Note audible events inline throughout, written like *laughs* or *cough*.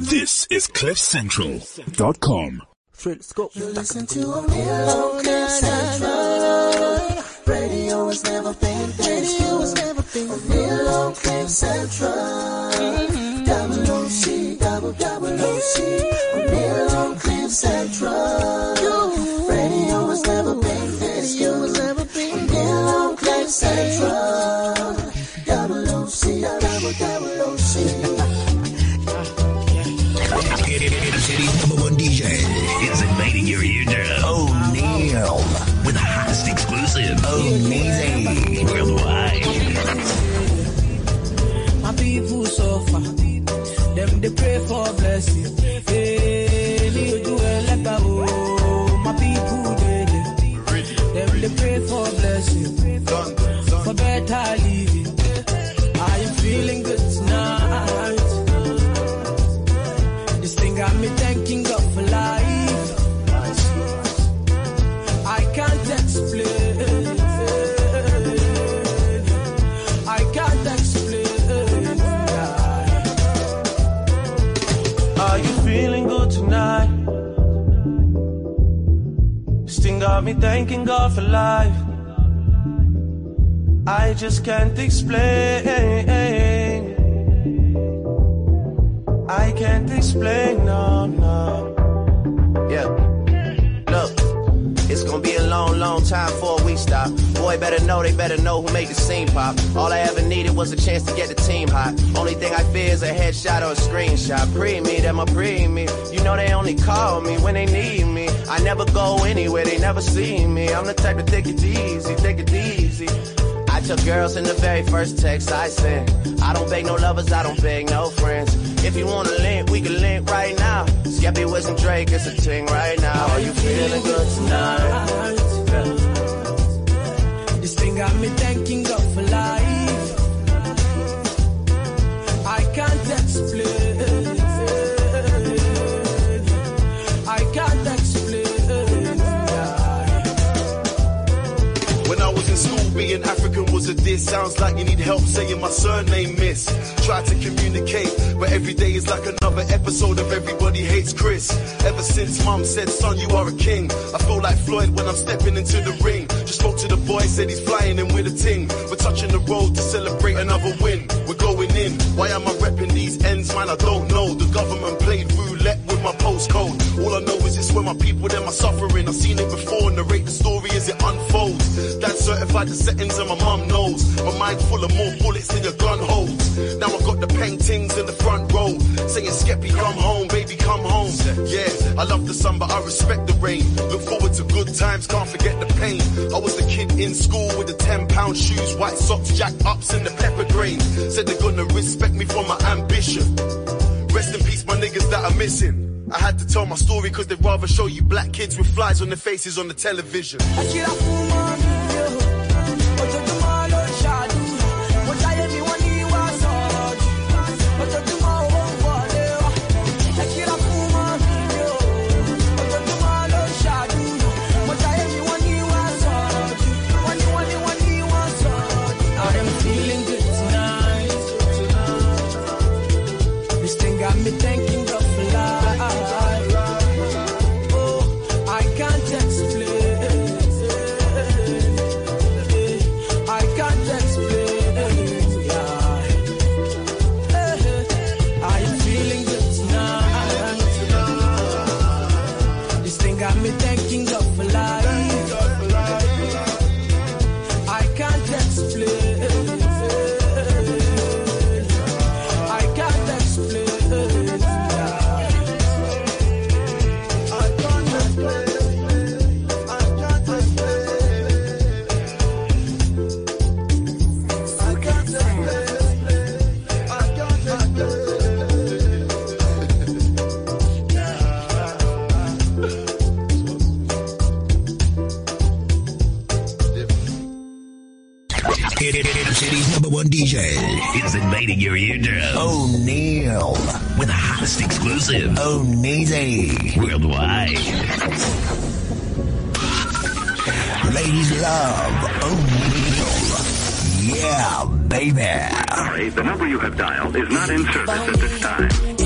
This is CliffCentral.com. Listen to a Milo Cliff Central. Radio has never been Radio has never been a Milo Cliff Central. Double OC, double double OC. A Cliff Central. Radio has never been this good. A Milo Cliff Central. Double OC, double double OC. City's number one DJ is invading your eardrum. O'Neal with the hottest exclusive. Amazing worldwide. My people suffer. Them they pray for blessing. Hey, me you do it like oh. My people they, them they pray for blessing. For better living. Got me thanking God for life. I just can't explain. I can't explain, no, no. Yeah. It's gonna be a long, long time before we stop. Boy, better know, they better know who made the scene pop. All I ever needed was a chance to get the team hot. Only thing I fear is a headshot or a screenshot. Pre me, them a pre me. You know they only call me when they need me. I never go anywhere, they never see me. I'm the type to take it easy, take it easy. I took girls in the very first text I sent. I don't beg no lovers, I don't beg no friends. If you wanna link, we can link right now. Skeppy with some Drake, it's a ting right now. Are you feeling good tonight? This thing got me thanking God for life. I can't explain. Was in African was a diss. Sounds like you need help saying my surname, miss. Try to communicate, but every day is like another episode of Everybody Hates Chris. Ever since mom said, son, you are a king. I feel like Floyd when I'm stepping into the ring. Just spoke to the boy, said he's flying in with a ting. We're touching the road to celebrate another win. We're going in. Why am I repping these ends, man? I don't know. The government played roulette with my postcode. All I know is where my people, them are suffering. I've seen it before, narrate the story as it unfolds. Dad certified the settings and my mum knows. My mind full of more bullets than your gun holds. Now I've got the paintings in the front row. Saying, Skeppy, come home, baby, come home. Yeah, I love the sun, but I respect the rain. Look forward to good times, can't forget the pain. I was the kid in school with the 10 pound shoes, white socks, jack ups, and the pepper grain. Said they're gonna respect me for my ambition. Rest in peace, my niggas that are missing. I had to tell my story cause they'd rather show you black kids with flies on their faces on the television. Akira fún exclusive. O'Neasy worldwide. Ladies love O'Neal. Yeah, baby. Sorry, the number you have dialed is not in service at this time.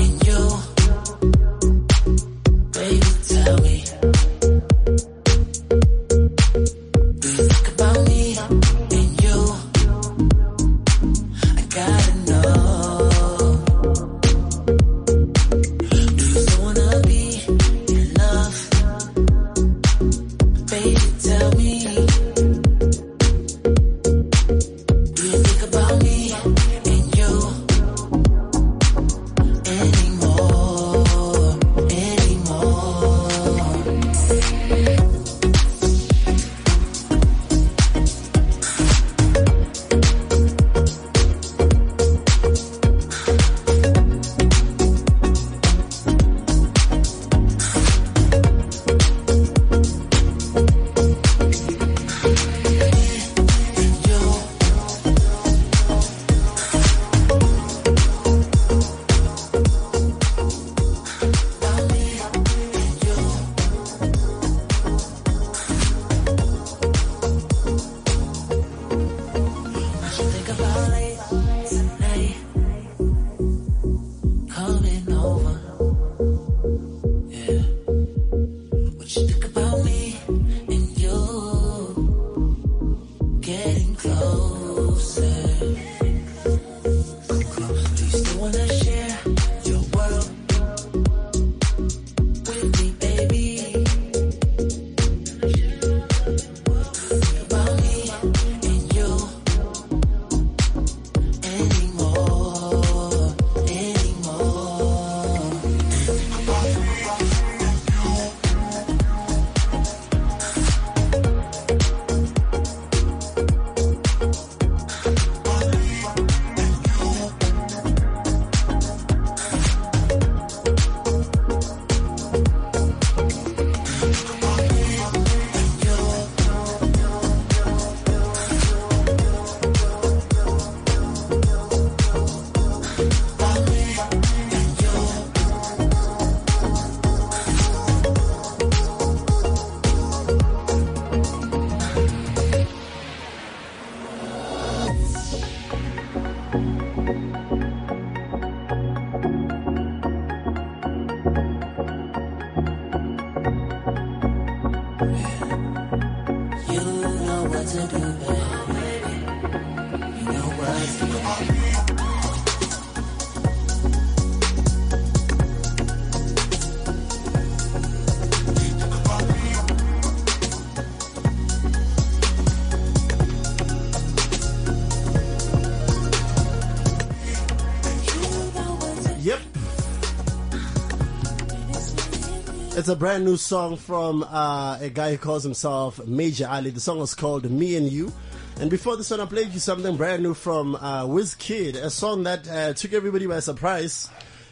It's a brand new song from uh, a guy who calls himself Major Ali. The song is called Me and You. And before this one, I played you something brand new from uh, Kid, a song that uh, took everybody by surprise.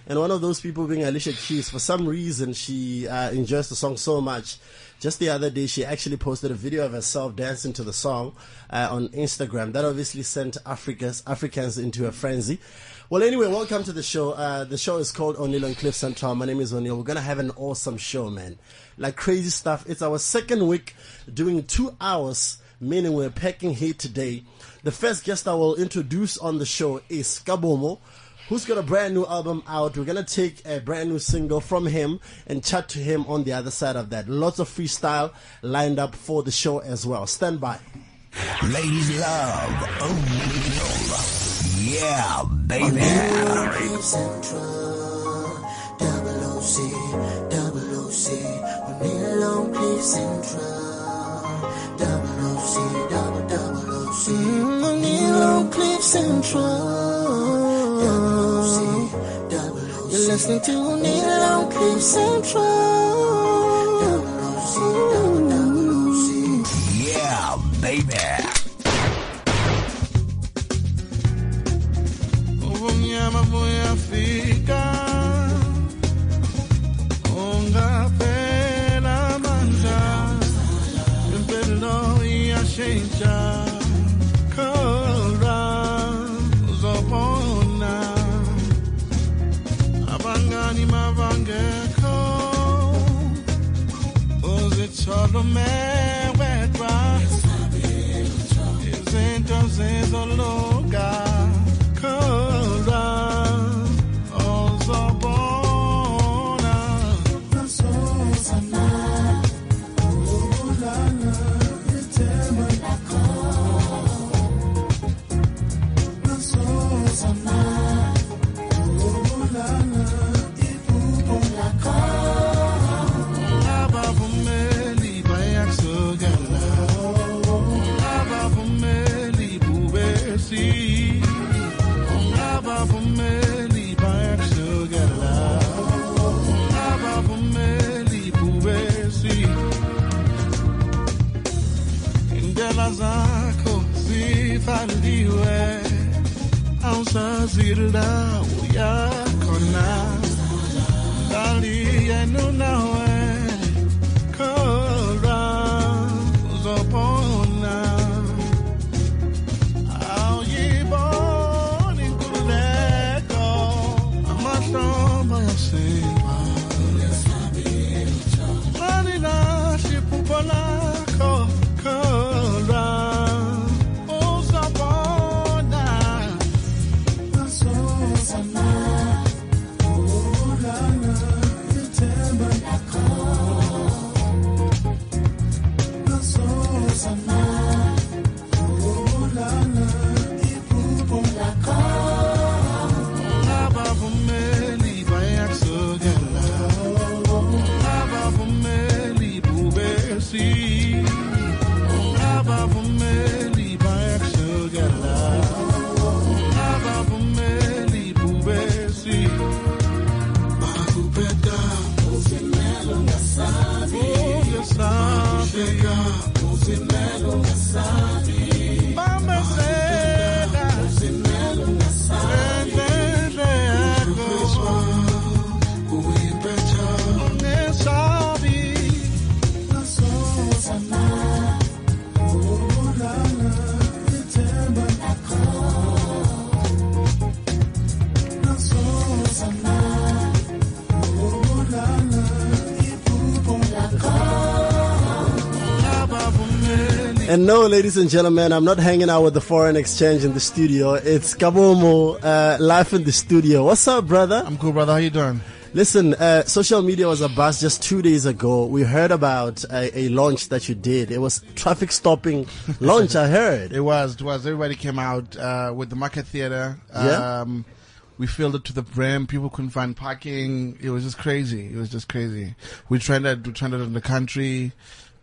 And one of those people being Alicia Keys, for some reason, she uh, enjoys the song so much. Just the other day, she actually posted a video of herself dancing to the song uh, on Instagram. That obviously sent Africa's, Africans into a frenzy. Well, anyway, welcome to the show. Uh, the show is called O'Neal on Cliff Central. My name is O'Neal. We're gonna have an awesome show, man. Like crazy stuff. It's our second week doing two hours, meaning we're packing here today. The first guest I will introduce on the show is Kabomo, who's got a brand new album out. We're gonna take a brand new single from him and chat to him on the other side of that. Lots of freestyle lined up for the show as well. Stand by. Ladies love O'Neal. Yeah, baby. Central, double OC, double OC, Central, double OC, double double OC, O'Neal on Cliff Central, double OC, double OC. You're listening to O'Neal on Cliff Central, double OC, double double OC. Yeah, baby. Ubumnyama buyafika ungaphela amandla impilo iyashintsha. Kholwa uzobona abangani mabangekho uzithola umewedwa izinto zizoluka awusazila uyakhona dali yenu nawe And no, ladies and gentlemen, I'm not hanging out with the foreign exchange in the studio. It's Kabomo, uh, live in the studio. What's up, brother? I'm cool, brother. How you doing? Listen, uh, social media was a buzz just two days ago. We heard about a, a launch that you did. It was traffic stopping *laughs* launch. I heard. It was, it was. Everybody came out uh, with the Market Theater. Yeah. Um, we filled it to the brim. People couldn't find parking. It was just crazy. It was just crazy. We tried it. We it in the country.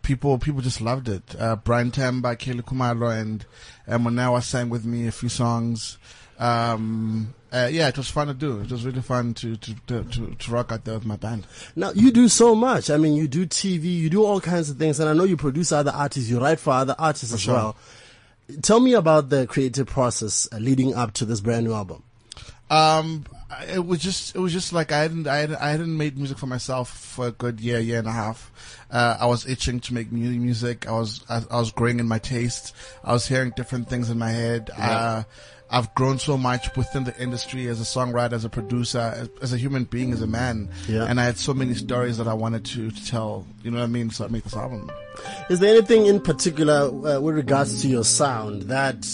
People, people just loved it. Uh, Brian Temba, Kelly Khumalo, and and Monawa sang with me a few songs. Um, uh, yeah, it was fun to do. It was really fun to to, to, to, rock out there with my band. Now you do so much. I mean, you do TV, you do all kinds of things, and I know you produce other artists. You write for other artists as sure. well. Tell me about the creative process uh, leading up to this brand new album. Um, it was just, it was just like I hadn't, I hadn't, I hadn't made music for myself for a good year, year and a half. Uh, I was itching to make mu- music. I was, I, I was growing in my taste. I was hearing different things in my head. Uh, I've grown so much within the industry as a songwriter, as a producer, as, as a human being, as a man. Yeah. And I had so many stories that I wanted to, to tell. You know what I mean? So I made this album. Is there anything in particular uh, with regards to your sound that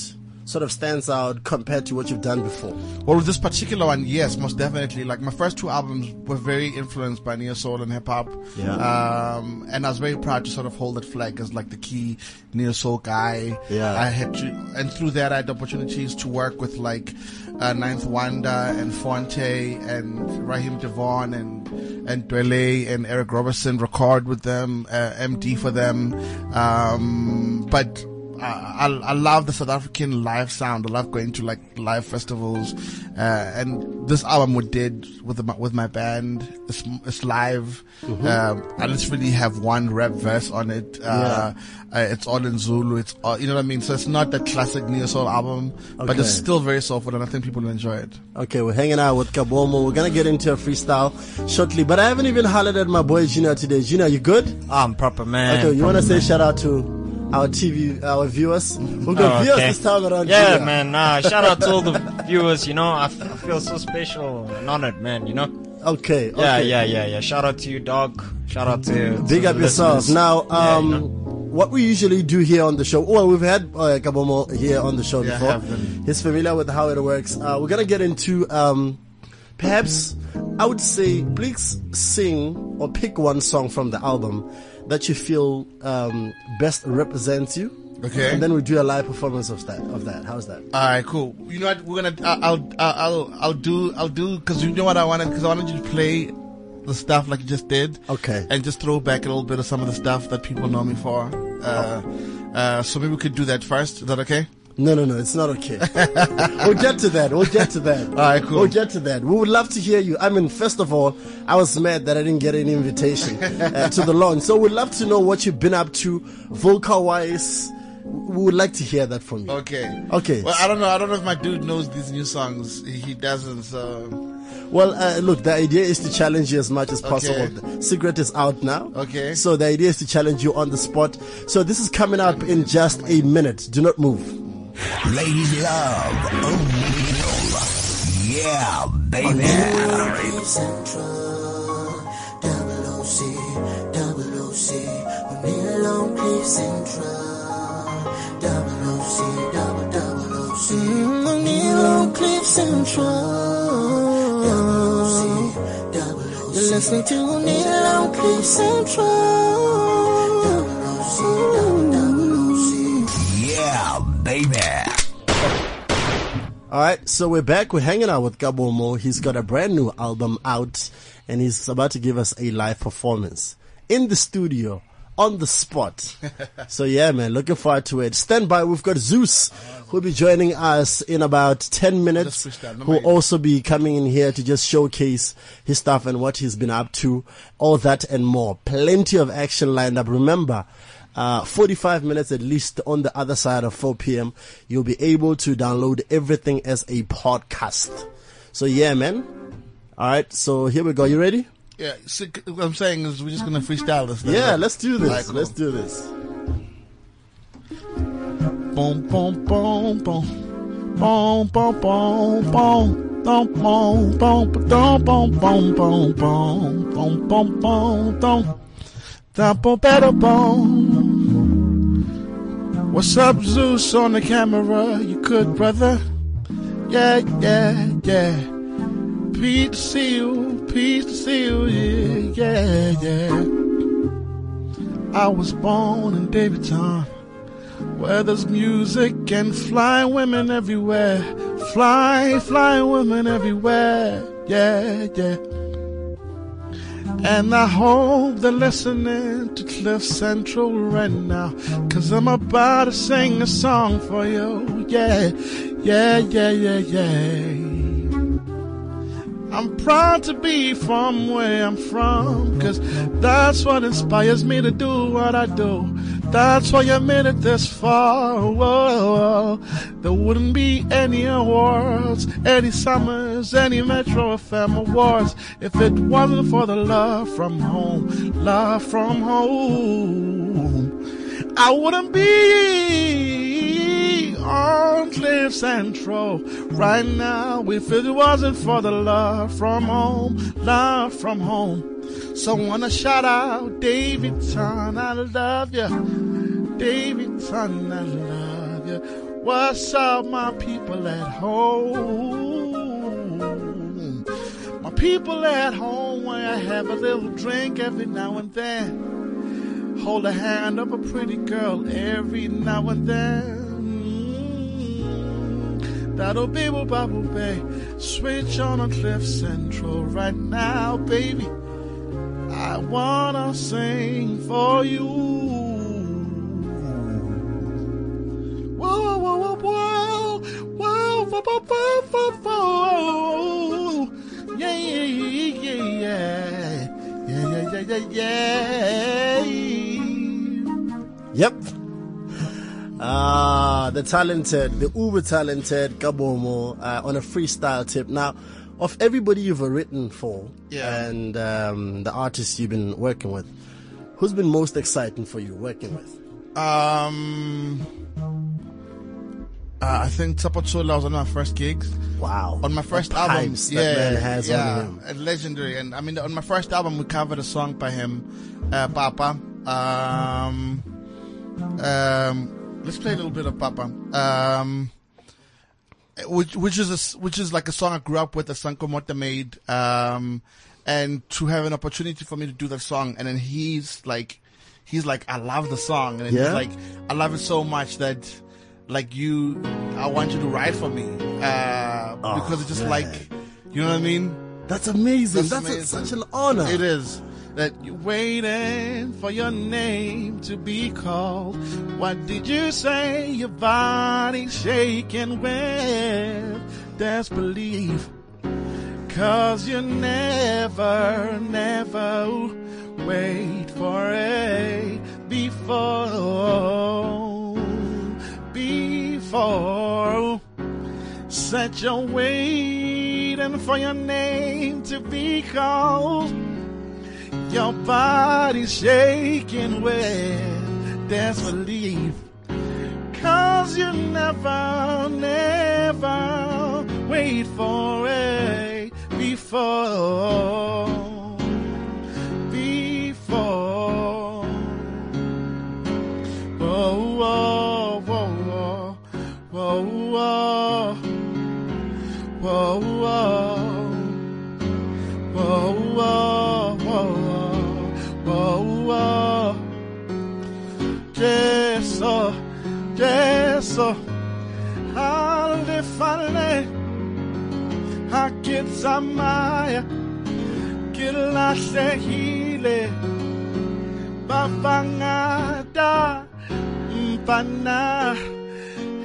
sort of stands out compared to what you've done before? Well, with this particular one, yes, most definitely. Like my first two albums were very influenced by neo soul and hip hop. Yeah. Um, and I was very proud to sort of hold that flag as like the key neo soul guy. Yeah. I had to, and through that, I had opportunities to work with like uh, Ninth Wonder and Phonte and Raheem DeVaughn and and Dwele and Eric Roberson. Record with them, uh, MD for them. Um, but I, I I love the South African live sound. I love going to like live festivals, uh, and this album we did with the, with my band. It's, it's live. Um, I literally have one rap verse on it. Uh, uh, it's all in Zulu. It's all, you know what I mean. So it's not that classic neo soul album, but it's still very soulful, and I think people will enjoy it. Okay, we're hanging out with Kabomo. We're gonna get into a freestyle shortly, but I haven't even hollered at my boy Gina today. Gina, you good? I'm proper man. Okay, you wanna say shout out to our TV, our viewers? We've got Oh, viewers okay. this time around. Yeah, Gina. man. Nah, shout out to all the viewers. You know, I, f- I feel so special and honored, man. You know. Okay. Yeah, okay. yeah, yeah, yeah. Shout out to you, dog. Shout out to Big to up yourself. Now, Yeah, um, you know. what we usually do here on the show, well, we've had uh, Kabomo here on the show Yeah, before. He's familiar with how it works. Uh, we're gonna get into, um, perhaps, I would say, please sing or pick one song from the album that you feel um, best represents you. Okay. And then we do a live performance of that. Of that. How's that? All right, cool. You know what? We're gonna. I'll. I'll. I'll. I'll do. I'll do. Because you know what I wanted. Because I wanted you to play the stuff like you just did. Okay. And just throw back a little bit of some of the stuff that people know me for. Uh, uh, so maybe we could do that first. Is that okay? No, no, no, it's not okay. *laughs* we'll get to that. We'll get to that. All right, cool. We'll get to that. We would love to hear you. I mean, first of all, I was mad that I didn't get any invitation uh, to the launch. So we'd love to know what you've been up to, vocal wise. We would like to hear that from you. Okay. Okay. Well, I don't know. I don't know if my dude knows these new songs. He, he doesn't. So. Well, uh, look, the idea is to challenge you as much as possible. Okay. The Secret is out now. Okay. So the idea is to challenge you on the spot. So this is coming up in just a minute. Do not move. Ladies love O'Neal. Yeah, baby. Central, double OC, double OC, O'Neal on Cliff Central, double OC, double double OC, O'Neal on Cliff Central, double OC, double OC. You're listening to O'Neal on Cliff Central, double OC, double OC. Baby. All right, so we're back. We're hanging out with Kabomo. He's got a brand new album out, and he's about to give us a live performance in the studio on the spot. *laughs* so yeah, man, looking forward to it. Stand by. We've got Zeus who'll be joining us in about ten minutes. Just freestyle, no Who'll mind. also be coming in here to just showcase his stuff and what he's been up to, all that and more. Plenty of action lined up. Remember. Uh, 45 minutes at least on the other side of 4 p.m. You'll be able to download everything as a podcast. So yeah, man. All right. So here we go. You ready? Yeah. So, what I'm saying is we're just gonna freestyle this. then, Yeah. right? Let's do this. Alright, cool. Let's do this. Boom, boom, boom, boom. Boom, boom, boom, boom. Boom, boom, boom, boom, boom, boom, boom, boom, boom, boom, boom, boom. Boom. What's up, Zeus on the camera? You good, brother? Yeah, yeah, yeah. Peace to see you, peace to see you, yeah, yeah, yeah. I was born in Daveyton, where there's music and flying women everywhere. Fly, flying women everywhere, yeah, yeah. And I hope they're listening to Cliff Central right now. Cause I'm about to sing a song for you. Yeah, yeah, yeah, yeah, yeah. I'm proud to be from where I'm from. Cause that's what inspires me to do what I do. That's why I made it this far. Whoa, there wouldn't be any awards, any summers, any Metro FM awards if it wasn't for the love from home, love from home. I wouldn't be on Cliff Central right now if it wasn't for the love from home, love from home. So wanna shout out Daveyton, I love you. Daveyton, I love you. What's up, my people at home? My people at home, where I have a little drink every now and then. Hold the hand of a pretty girl every now and then. That'll be what Bible Bay. Switch on a Cliff Central right now, baby. I wanna sing for you. Whoa, whoa, whoa, whoa, whoa, whoa, whoa, whoa, whoa, whoa. Yeah, yeah, yeah, yeah, yeah, yeah, yeah, yeah, yeah. Ah, the talented, the uber talented Kabomo uh, on a freestyle tip. Now, of everybody you've written for Yeah. and um, the artists you've been working with, who's been most exciting for you working with? Um, uh, I think Tapatula was one of my first gigs. Wow. On my first The album. yeah, man has on yeah, legendary. And I mean, on my first album, we covered a song by him, uh, Papa. Um, um, let's play a little bit of Papa. Um, which which is a which is like a song I grew up with that Sankomota made. Um, and to have an opportunity for me to do that song, and then he's like, he's like, I love the song, and then Yeah? he's like, I love it so much that, like you, I want you to write for me, uh, Oh, because it's just man. like, you know what I mean? That's amazing. That's That's, a- such an honor. It is. That you're waiting for your name to be called. What did you say? Your body shaking with disbelief. Cause you never, never wait for a before. Before. Said you're waiting for your name to be called. Your body shaking with disbelief. Cause you never, never wait for a before. Before. Whoa, whoa, whoa, whoa, whoa, whoa, whoa, whoa, Jesús, Jesús, Jesús. Halde falle, akitsamaya, kilasehile, bavangada, mpana,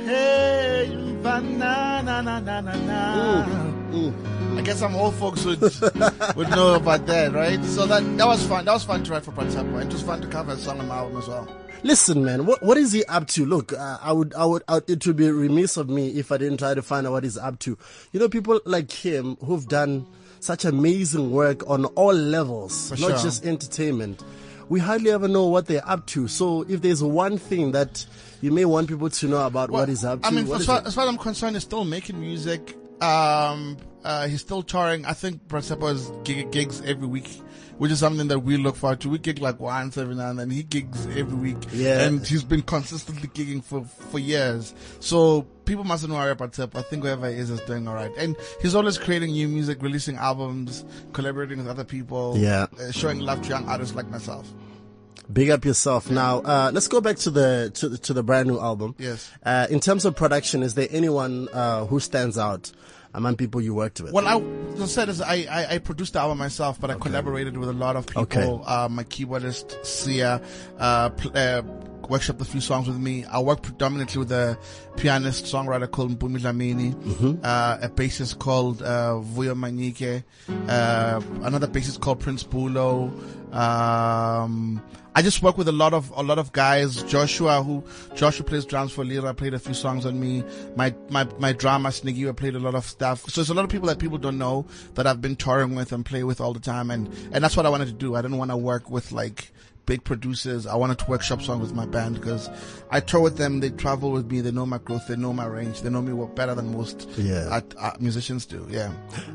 hey, mpana, na na na na na. Ooh, ooh guess some old folks would *laughs* would know about that, right? So that that was fun. That was fun to write for Pratapa, and it was fun to cover a song on my album as well. Listen, man, what what is he up to? Look, uh, I would, I would, I, it would be remiss of me if I didn't try to find out what he's up to. You know, people like him who've done such amazing work on all levels, For not sure. just entertainment. We hardly ever know what they're up to. So, if there's one thing that you may want people to know about what he's up to, I mean, as far, as far as I'm concerned, he's still making music. Um, uh, he's still touring. I think Pratapa is gig- gigs every week which is something that we look forward to. We gig like once every now and then. He gigs every week. Yeah. And he's been consistently gigging for, for years. So people mustn't worry about Tip. I think whoever he is is doing alright. And he's always creating new music, releasing albums, collaborating with other people. Yeah. Uh, showing love to young artists like myself. Big up yourself. Now, uh, let's go back to the to, the- to the brand new album. Yes. Uh, in terms of production, is there anyone uh, who stands out among people you worked with? Well, I, as I said, is I, I, I produced the album myself, but I collaborated with a lot of people. Okay. Uh, my keyboardist, Sia, uh, pl- uh, workshopped a few songs with me. I work predominantly with a pianist, songwriter called Mpumi Dlamini, Mm-hmm. uh, a bassist called, uh, Vuyo Manike, uh, another bassist called Prince Bulo, um, I just work with a lot of a lot of guys. Joshua, who Joshua plays drums for Lira, played a few songs on me. My my my drama Snigiwa played a lot of stuff. So it's a lot of people that people don't know that I've been touring with and play with all the time. And and that's what I wanted to do. I didn't want to work with like big producers. I wanted to workshop songs with my band because I tour with them. They travel with me. They know my growth. They know my range. They know me work better than most Yeah. art, art musicians do. Yeah.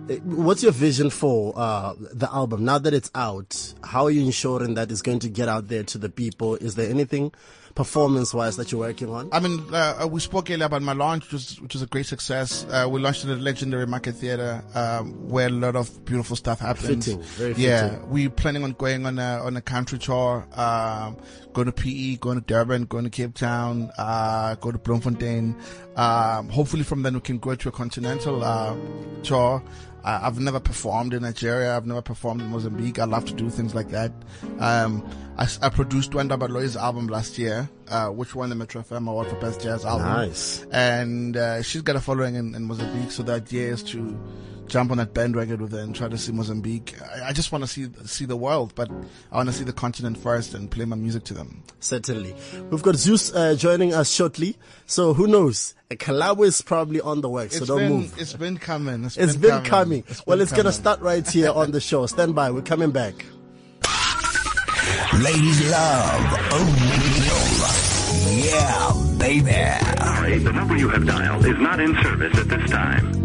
Uh, What's your vision for uh, the album now that it's out? How are you ensuring that it's going to get out there to the people? Is there anything performance-wise that you're working on? I mean, uh, we spoke earlier about my launch, which was, which was a great success. Uh, we launched in the legendary Market Theatre, um, where a lot of beautiful stuff happens. Fitting, Yeah, fitting. we're planning on going on a on a country tour, um, going to PE, going to Durban, going to Cape Town, uh, go to Bloemfontein. Um, hopefully, from then we can go to a continental uh, tour. I- I've never performed in Nigeria. I've never performed in Mozambique. I love to do things like that. Um, I, I produced Wanda Baloyi's album last year, uh, which won the Metro FM Award for Best Jazz Album. Nice. And uh, she's got a following in, in Mozambique, so the idea is to jump on that bandwagon with her and try to see Mozambique. I, I just want to see see the world, but I want to see the continent first and play my music to them. Certainly. We've got Zeus uh, joining us shortly. So who knows? A collab is probably on the work, so It's don't been, move. It's been coming. It's been coming. well, been it's going to start right here on the show. Stand by. We're coming back. Ladies love O'Neal. Yeah, baby. Sorry, the number you have dialed is not in service at this time.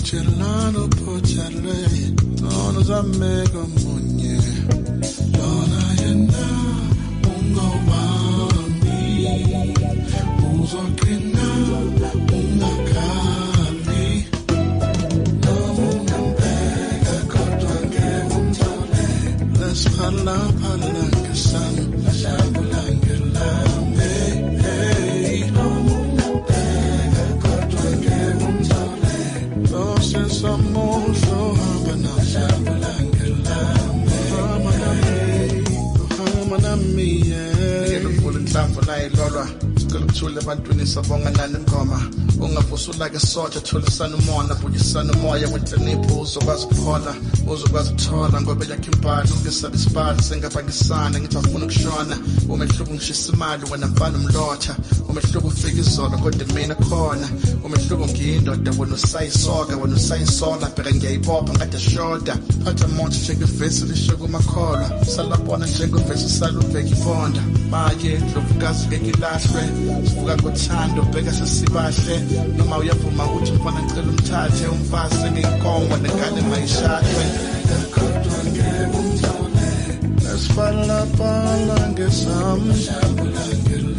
kutshelana uphuthele zona zame komunye lona yena ungowami uzoqina ungakhali ukuthula ebantwini sabonga nani ngoma? Ungavusa ulake sotsha thulisana umona buyisana umoya wenhlonipho uzokwazi ukuphola uzokwazi ukuthola ngoba yakho impala ungesabi isibali sengabangisana ngithi afuna ukushona. Umehluko ngishisa imali wena mbala umlotha umehluko ufika izolo kodwa mina khona umehluko ngiyindoda wena usayisoka wena usayisola bheka ngiyayibopha ngade shoda phatha monto njengevesi lisho kumakholwa salabona njengevesi salubheka iponda maye ndlovukazi ngeke ilahlwe sivuka ngothando bheka sesibahle noma uyavuma ukuthi mfana ngicela umthathe umfazi ngiyinkomo nengane mayishadwe kodwa ngeke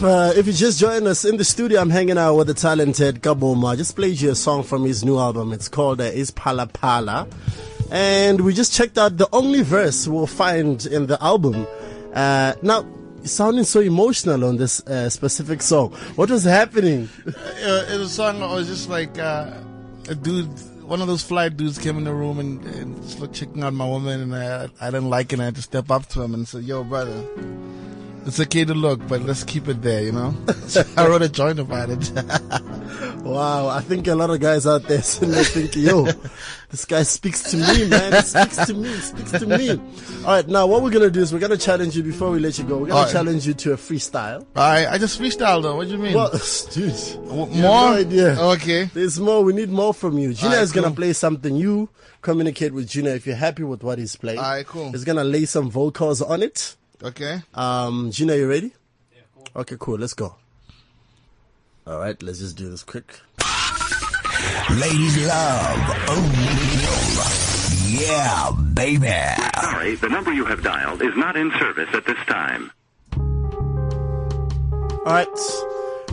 Uh, if you just joined us in the studio, I'm hanging out with the talented Kabomo. I just played you a song from his new album. It's called uh, Is Pala Pala. And we just checked out the only verse we'll find in the album. Uh, now, sounding so emotional on this uh, specific song. What was happening? uh, it was a song I was just like uh, a dude one of those fly dudes came in the room and, and just looked checking out my woman and I, I didn't like it and I had to step up to him and say, yo brother it's okay to look but let's keep it there you know so *laughs* I wrote a joint about it *laughs* wow I think a lot of guys out there *laughs* sitting there thinking yo this guy speaks to me man he speaks to me speaks to me all right now what we're gonna do is we're gonna challenge you before we let you go we're gonna challenge you to a freestyle I, I just freestyle though what do you mean Well, dude, W- more no idea. okay There's more. We need more from you. Gina Alright, is gonna play something. You communicate with Gina if you're happy with what he's playing. Alright, cool. He's gonna lay some vocals on it. Okay Um, Gina, you ready? Yeah, cool. Okay, cool. Let's go. All right, let's just do this quick. Ladies love O'Neal. Yeah, baby. Sorry, the number you have dialed is not in service at this time. All right.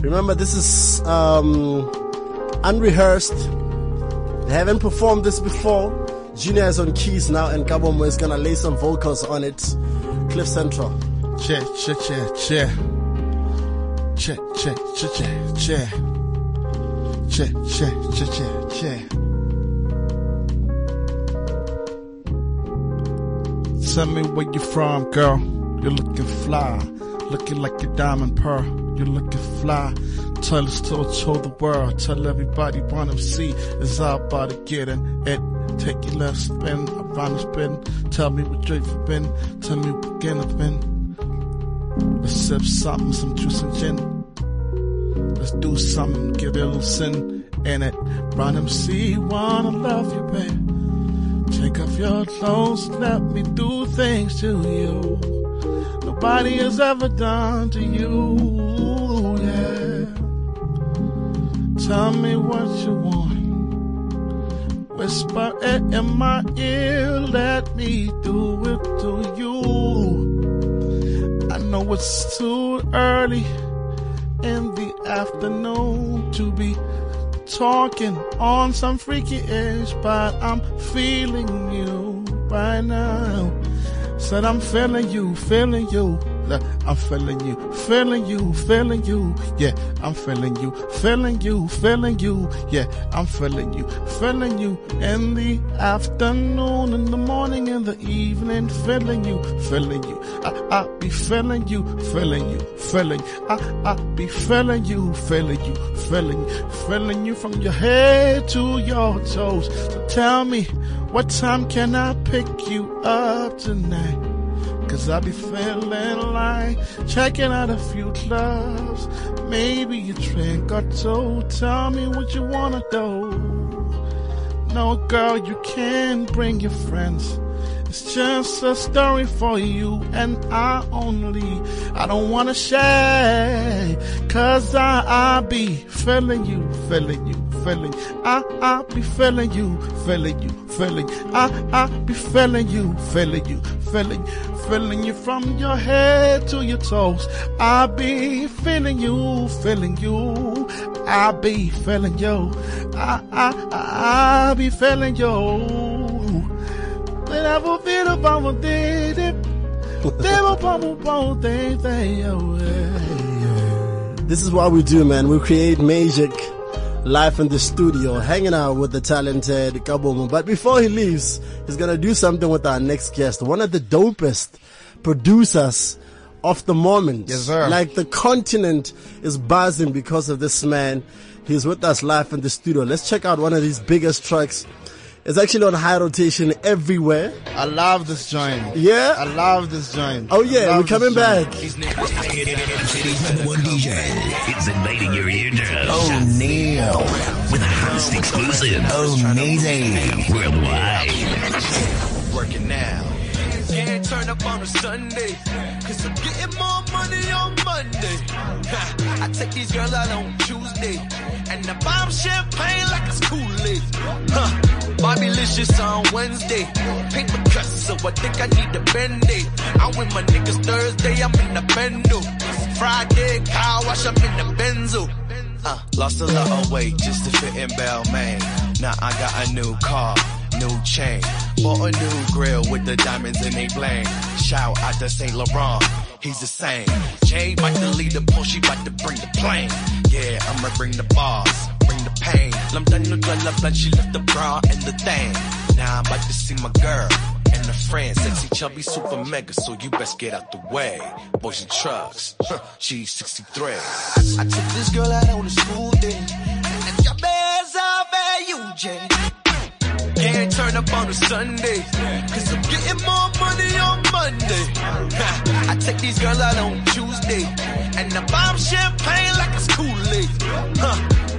Remember, this is um, unrehearsed. They haven't performed this before. Gina is on keys now, and Kabomo is gonna lay some vocals on it. Cliff Central. Che, che, che, che. Che, che, che, che, che. Che, che, che, che, che. Tell me where you from, girl. You're looking fly. Looking like a diamond pearl. You're looking fly. Tell us to show the world. Tell everybody wanna see It's all about to get it. Take your left spin, around the spin. Tell me what you for been. Tell me what again have been. Let's sip something, some juice and gin. Let's do something, get a little sin in it. Run MC, wanna love you, babe. Take off your clothes, let me do things to you. Nobody has ever done to you, yeah. Tell me what you want. Whisper it in my ear, let me do it to you. I know it's too early in the afternoon to be talking on some freaky edge, but I'm feeling you right now. Said I'm feeling you, feeling you. I'm feeling you, feeling you, feeling you. Yeah, I'm feeling you, feeling you, feeling you. Yeah, I'm feeling you, feeling you in the afternoon, in the morning, in the evening. Feeling you, feeling you. I, I be feeling you, feeling you, feeling. I, I be feeling you, feeling you, feeling, feeling you from your head to your toes. So tell me, what time can I pick you up tonight? Cause I be feeling like checking out a few clubs. Maybe a drink or two. Tell me what you wanna do. No, girl, you can't bring your friends. It's just a story for you and I only. I don't wanna share, cause I, I be feeling you, feeling you, I, I be feeling you, feeling you, feeling. I, I be feeling you, feeling you, feeling, feeling you from your head to your toes. I be feeling you, feeling you. I be feeling you. I, I, I be feeling you. Whenever feel about what they did. This is what we do, man. We create magic live in the studio, hanging out with the talented Kabomo. But before he leaves, he's gonna do something with our next guest, one of the dopest producers of the moment. Yes, sir. Like the continent is buzzing because of this man. He's with us live in the studio. Let's check out one of his biggest tracks. It's actually on high rotation everywhere. I love this joint. Yeah? I love this joint. Oh yeah, we're coming back. City's number one DJ. It's invading your eardrums. O'Neal. Oh, With a host exclusive. Oh, Amazing. Worldwide. Working now. Can't turn up on a Sunday. Cause I'm getting more money on Monday. I take these girls out on Tuesday. And I bomb champagne like it's Kool-Aid. Huh. Bobby-licious on Wednesday. Paper cuts, so I think I need a band-aid. I'm with my niggas Thursday, I'm in the bendo. Friday, car wash, I'm in the benzo. Uh, lost a lot of weight just to fit in Balmain. Now I got a new car, new chain. Bought a new grill with the diamonds in they bling. Shout out to St. Laurent, he's the same. Jay about to lead the push, she about to bring the plane. Yeah, I'ma bring the bars, bring the pain. Lam done no dwell up she left the bra and the thing. Now I'm about to see my girl. And a friend, sexy, chubby, super mega, so you best get out the way. Boys and trucks, she's 63. I took this girl out on a school day. And your bears off at UJ. Can't turn up on a Sunday. Cause I'm getting more money on Monday. *laughs* I take these girls out on Tuesday. And I buy 'em champagne like it's Kool-Aid. Huh.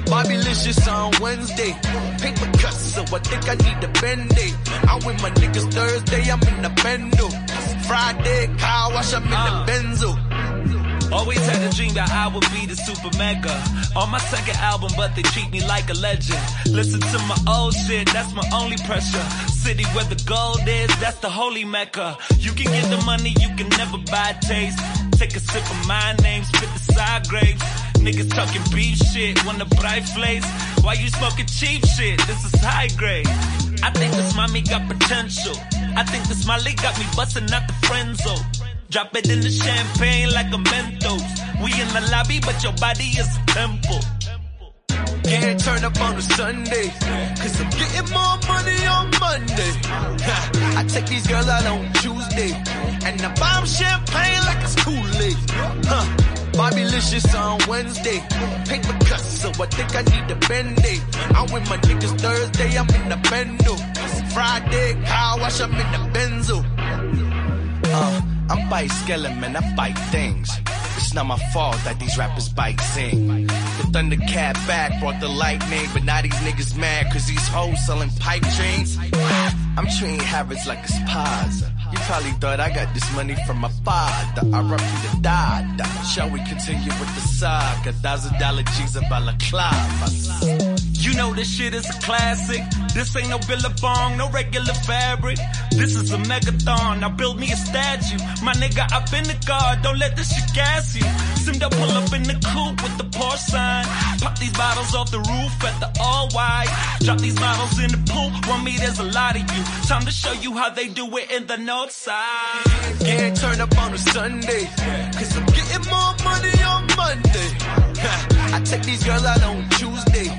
Bobby-licious on Wednesday. Paper cuts, so I think I need a band-aid. I'm with my niggas Thursday, I'm in the bendo. Friday, car wash, I'm in the uh. benzo. Always had a dream that I would be the super mega. On my second album, but they treat me like a legend. Listen to my old shit, that's my only pressure. City where the gold is, that's the holy mecca. You can get the money, you can never buy taste. Take a sip of my name, spit the side grapes. Niggas talking beef shit, wanna bright flames. Why you smoking cheap shit? This is high grade. I think this mommy got potential. I think this Molly got me busting out the friend zone. Drop it in the champagne like a Mentos. We in the lobby, but your body is a temple. Can't turn up on a Sunday. Cause I'm getting more money on Monday. I take these girls out on Tuesday. And I bomb champagne like it's Kool-Aid. Huh. Bobby-licious on Wednesday. Paper cuts, so I think I need a band-aid. I'm with my niggas Thursday, I'm in the bendo. Friday, car wash, I'm in the benzo. Uh, I'm bite skeleton, I bite things. It's not my fault that these rappers bite sing. The Thundercat back brought the lightning, but now these niggas mad cause these hoes selling pipe dreams. I'm treating habits like it's pizza. You probably thought I got this money from my father. I rep you the dada. Shall we continue with the saga? Thousand dollar G's about a balaclava. You know this shit is a classic. This ain't no billabong, no regular fabric. This is a megathon. Now build me a statue. My nigga, up in the car. Don't let this shit gas you. Sim to pull up in the coupe with the Porsche sign. Pop these bottles off the roof at the all white. Drop these bottles in the pool. Run me, there's a lot of you. Time to show you how they do it in the north side. Can't turn up on a Sunday. Cause I'm getting more money on Monday. *laughs* I take these girls out on Tuesday.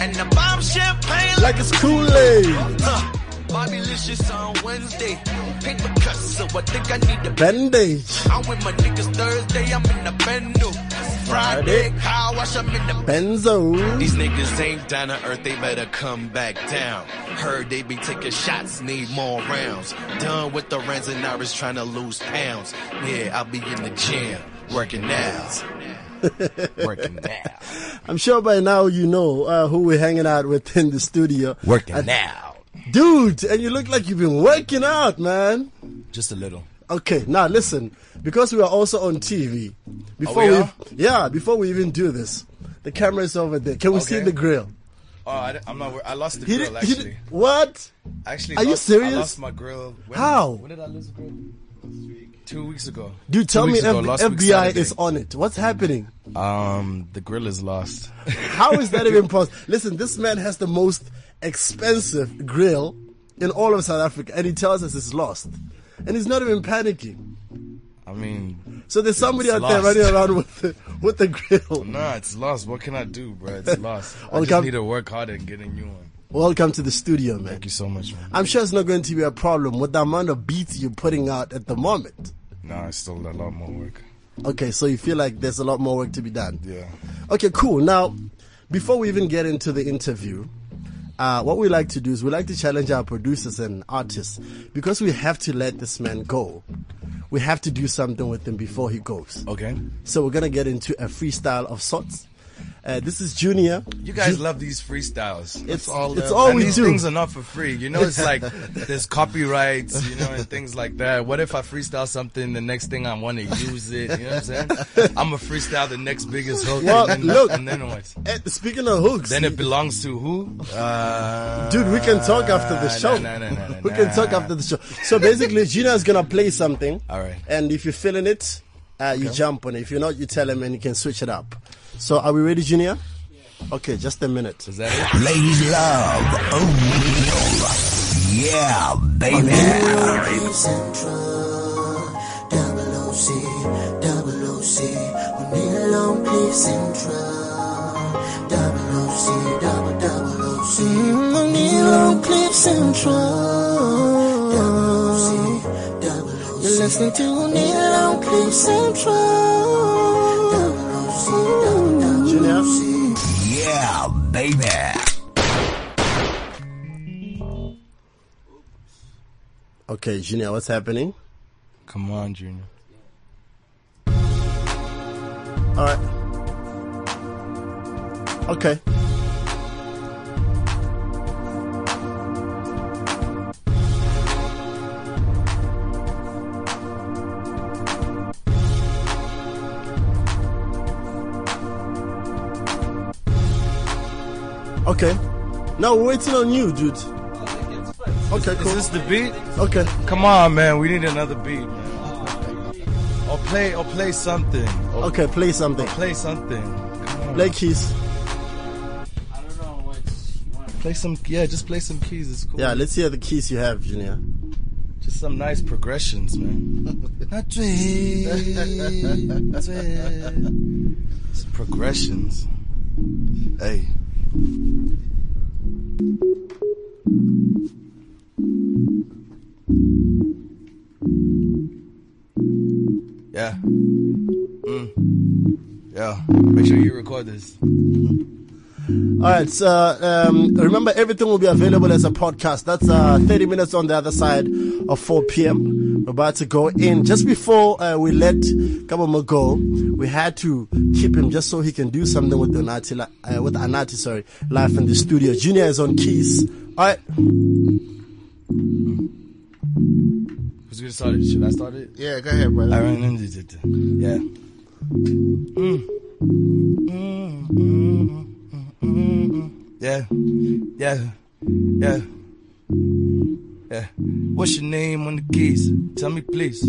And buy 'em champagne Like it's Kool-Aid. Huh. Bobby-licious on Wednesday. Paper cuts, so I think I need a Bandage. I'm with my niggas Thursday, I'm in the bendo. Friday, car wash, I'm in the Benzo. These niggas ain't down to earth, they better come back down. Heard they be taking shots, need more rounds. Done with the Rens and Iris trying to lose pounds. Yeah, I'll be in the gym, working out. *laughs* working out. I'm sure by now you know uh, who we're hanging out with in the studio. Working I, now. Dude, and you look like you've been working out, man. Just a little. Okay, now listen, because we are also on TV. Before we we, yeah, before we even do this, the camera is over there. Can we see the grill? Oh, I, am not. I lost the He grill did- actually. did- what? Actually, Are you serious? I lost my grill. When, How? When did I lose the grill? Two weeks ago. Dude, tell me ago, F- FBI is on it. What's happening? Um, the grill is lost. *laughs* How is that even possible? Listen, this man has the most expensive grill in all of South Africa, and he tells us it's lost, and he's not even panicking. I mean, So there's somebody out there running around with the, with the grill. nah, it's lost. What can I do, bro? It's *laughs* lost. I just need to work harder and get a new one. Welcome to the studio, man. Thank you so much, man. I'm sure it's not going to be a problem with the amount of beats you're putting out at the moment. Nah, it's still a lot more work. Okay, so you feel like there's a lot more work to be done. Yeah. Okay, cool. Now, before we even get into the interview, uh, what we like to do is we like to challenge our producers and artists because we have to let this man go. We have to do something with him before he goes. Okay. So we're gonna get into a freestyle of sorts. Uh, this is Junior. You guys Ju- love these freestyles. It's all- it's all and we these do. things are not for free. You know, it's like *laughs* there's copyrights, you know, and things like that. What if I freestyle something, the next thing I want to use it? You know what I'm saying? I'm a freestyle the next biggest hook. Well, and then, look. and then what? Eh, speaking of hooks, Then it belongs to who? Uh, *laughs* Dude, we can talk after the show. Nah, nah, nah, *laughs* we can talk after the show. So basically, Gina is gonna play something. All right. And if you're feeling it, uh, you Okay. jump on it. If you're not, you tell him and you can switch it up. So are we ready, Junior? Okay, just a minute. Is that it? Ladies love O'Neal. Yeah, baby. Central, double OC, double OC, O'Neal on Cliff Central, double OC, double double OC, O'Neal on Cliff Central, listening to O'Neal on Cliff Central, double OC, double double Junior? OC. Yeah, baby. Okay, Junior, what's happening? Come on, Junior. All right. Okay. Okay. Now we're waiting on you, dude. Okay, cool. Is this the beat? Okay. Come on, man. We need another beat, man. Or play, or play something. Or Okay, play something. play something. Play keys. Play some, yeah, just play some keys. It's cool. Yeah, let's hear the keys you have, Junior. Just some nice progressions, man. *laughs* *laughs* some progressions. Hey. Yeah. Mm. Yeah. Make sure you record this. All right, so um, remember everything will be available as a podcast. That's uh, 30 minutes on the other side of 4 p.m. We're about to go in. Just before uh, we let Kabomo go, we had to keep him just so he can do something with the Anatii, uh, with Anatii, sorry, live in the studio. Junior is on keys. All right, Who's gonna start it? Should I start it? Yeah, go ahead, brother. I ran into it. Yeah. Mm. Mm, Yeah. Yeah. Yeah. Yeah. What's your name on the keys? Tell me, please.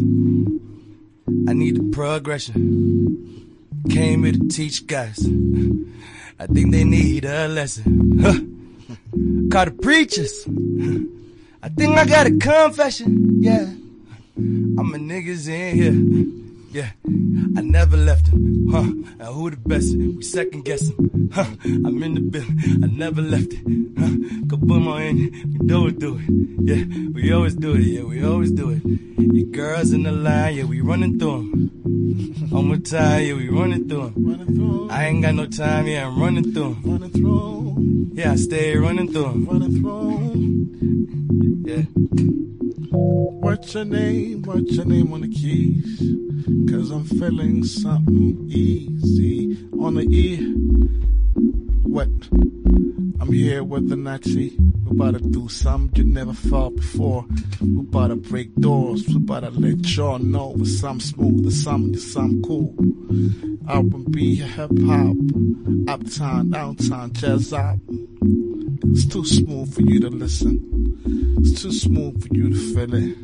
I need the progression. Came here to teach guys. I think they need a lesson. Huh. Call the preachers. I think I got a confession. Yeah. I'm a niggas in here. Yeah, I never left him. Huh? And who the best? We second guessing. Huh? I'm in the building. I never left it. Huh? Kaboom on in it. We do it, do it. Yeah, we always do it. Yeah, we always do it. Your girls in the line. Yeah, we running through them. One more time. Yeah, we running through them. Running through, I ain't got no time. Yeah, I'm running through them. running through, Yeah, I stay running through them. running through. Yeah. What's your name? What's your name on the keys? Cause I'm feeling something easy on the E. What? I'm here with the Nazi, We're about to do something you never felt before. We're about to break doors. We're about to let y'all know with some smooth or something, some cool. R&B, hip hop, uptown, downtown, jazz up. It's too smooth for you to listen. It's too smooth for you to feel it.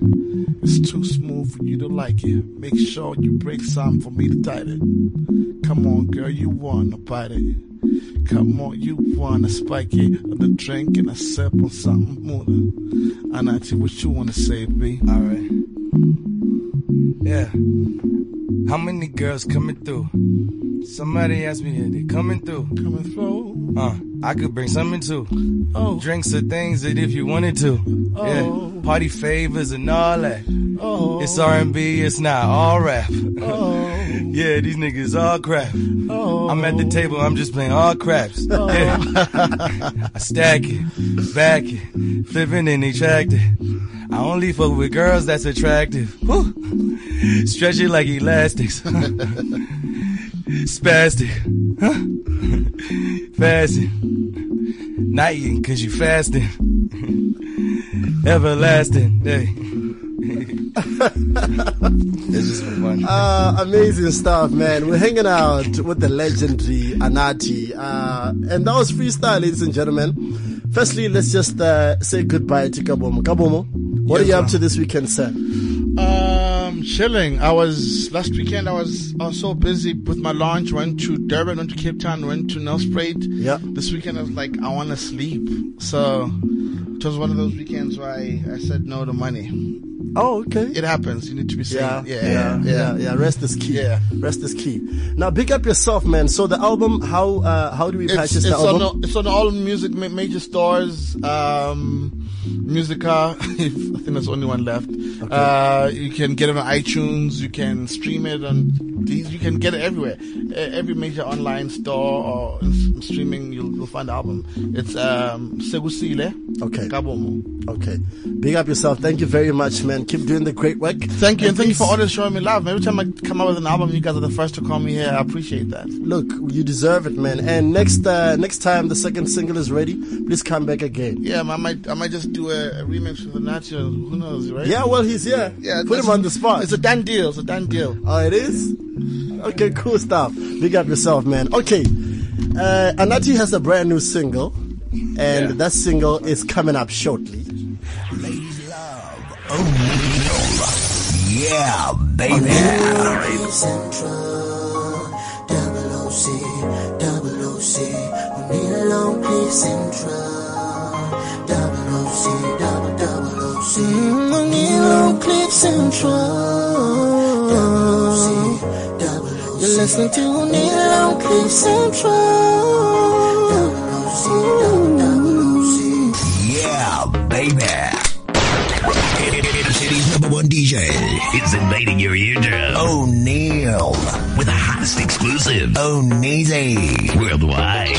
It's too smooth for you to like it. Make sure you break something for me to tight it. Come on, girl, you wanna bite it. Come on, you wanna spike it. The drink and a sip on something more. I I see what you wanna say, B. Alright. Yeah. How many girls coming through? Somebody asked me, they coming through? Coming through. Uh, I could bring something too. Oh. Drinks or things that if you wanted to. Oh. Yeah. Party favors and all that. Oh. It's R&B, it's not all rap. Oh. *laughs* yeah, these niggas all crap. Oh. I'm at the table, I'm just playing all craps. Oh. *laughs* Yeah. I stack it, back it, flipping and attracted. I only fuck with girls that's attractive. Whew. Stretch it like elastics. *laughs* Spastic. Huh? Fasting. Not eating cause you fasting. Everlasting. Hey. it's just been fun. Uh, amazing stuff, man. We're hanging out with the legendary Anatii. Uh, and that was freestyle, ladies and gentlemen. Firstly, let's just uh, say goodbye to Kabomo. Kabomo, what Yes, are you up to this weekend, sir? Um, chilling. I was last weekend. I was I was so busy with my launch. Went to Durban, went to Cape Town, went to Nelspruit. Yeah. This weekend I was like, I want to sleep. So it was one of those weekends where I, I said no to money. Oh, okay. It happens. You need to be Yeah, saying, yeah, yeah, yeah, yeah, Rest is key. Yeah. Rest is key. Now, big up yourself, man. So the album, how uh, how do we It's, purchase it's the on album? the, it's on all music ma- major stores. Um, Musica, *laughs* I think there's only one left. Uh, you can get it on iTunes. You can stream it on these. You can get it everywhere. Every major online store or streaming, you'll, you'll find the album. It's um, Segusile. Okay. Kabomo. Okay. Big up yourself. Thank you very much, man. Keep doing the great work. Thank you, and thank you for always showing me love. Every time I come out with an album, you guys are the first to call me here. I appreciate that. Look, you deserve it, man. And next uh, next time the second single is ready, please come back again. Yeah, I might, I might just do a, a remix with the Nacho. Who knows, right? Yeah, well, he's here. Yeah, Put him on the spot. It's a done deal. It's a done deal. Oh, it is? Okay, cool stuff. Big up yourself, man. Okay. Uh, Anatii has a brand new single, and that single is coming up shortly. Yeah, baby. Central, double OC, double OC. We need a long cliff central, double OC. We need a central, double OC, double OC. You're listening to Long Cliff Central, double OC, double double OC. Yeah, baby. City's number one DJ is invading your eardrum. O'Neal with the hottest exclusive. O'Neezy worldwide.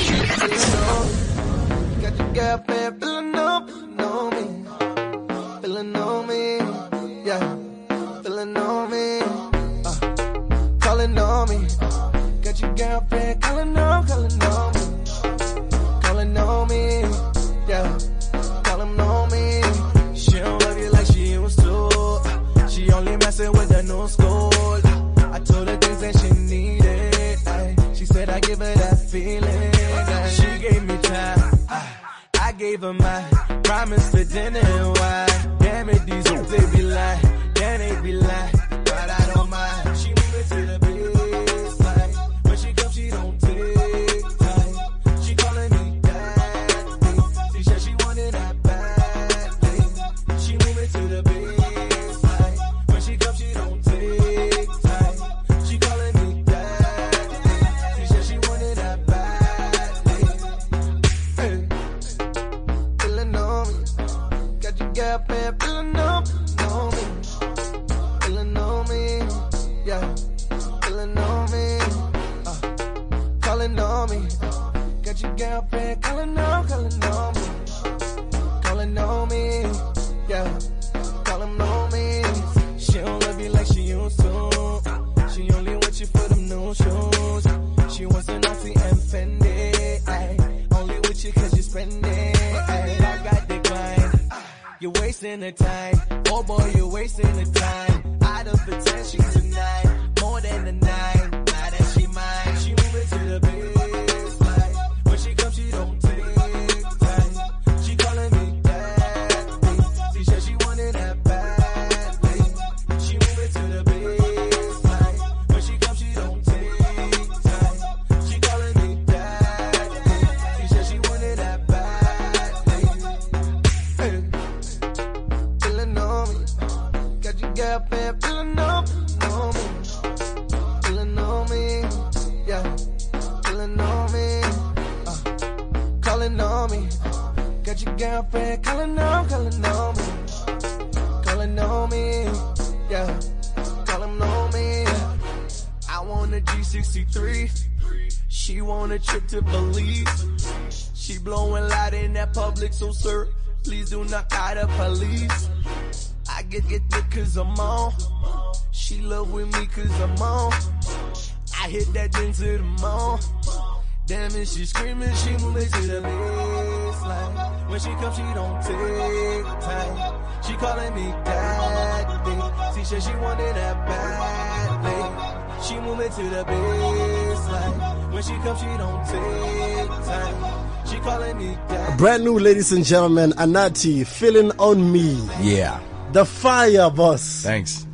She screaming, she moving to the baseline. When she comes, she don't take time. She calling me daddy. She said she wanted that badly. She moving to the baseline. When she comes, she don't take time. She calling me daddy. Brand new, ladies and gentlemen, Anatii, feeling on me. Yeah. The fire, boss. Thanks.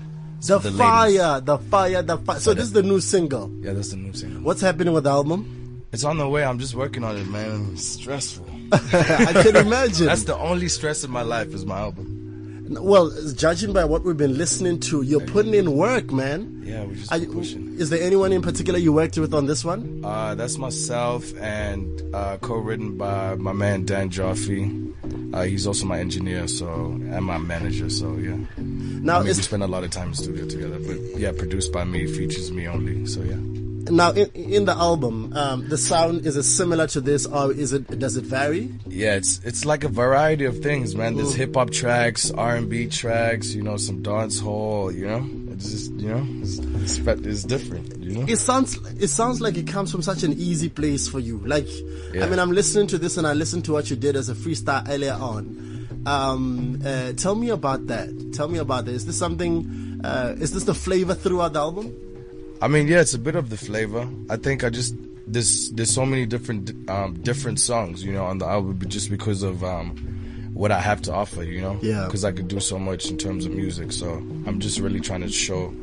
The, the ladies. fire, the fire, the fire. So this is the new single. Yeah, that's the new single. What's happening with the album? It's on the way. I'm just working on it, man. It's stressful. *laughs* I can imagine. That's the only stress in my life is my album. Well, judging by what we've been listening to, you're putting in work, man. Yeah, we're just Are pushing. is there anyone in particular you worked with on this one? Uh, that's myself and uh, co-written by my man Dan Jaffe. Uh, he's also my engineer, so and my manager. So yeah. Now, I mean, we spend a lot of time in studio together. But yeah, produced by me, features me only. So yeah. Now, in, in the album, um, the sound is it similar to this, or is it? Does it vary? Yeah, it's it's like a variety of things, man. There's hip hop tracks, R and B tracks, you know, some dance hall, you know. It's just you know, it's, it's, it's different, you know. It sounds it sounds like it comes from such an easy place for you. Like, I mean, I'm listening to this and I listened to what you did as a freestyle earlier on. Um, uh, tell me about that. Tell me about this. Is this something? Uh, is this the flavor throughout the album? I mean, yeah, it's a bit of the flavor. I think I just there's there's so many different um, different songs, you know, on the album, just because of um, what I have to offer, you know. Yeah. Because I could do so much in terms of music, so I'm just really trying to show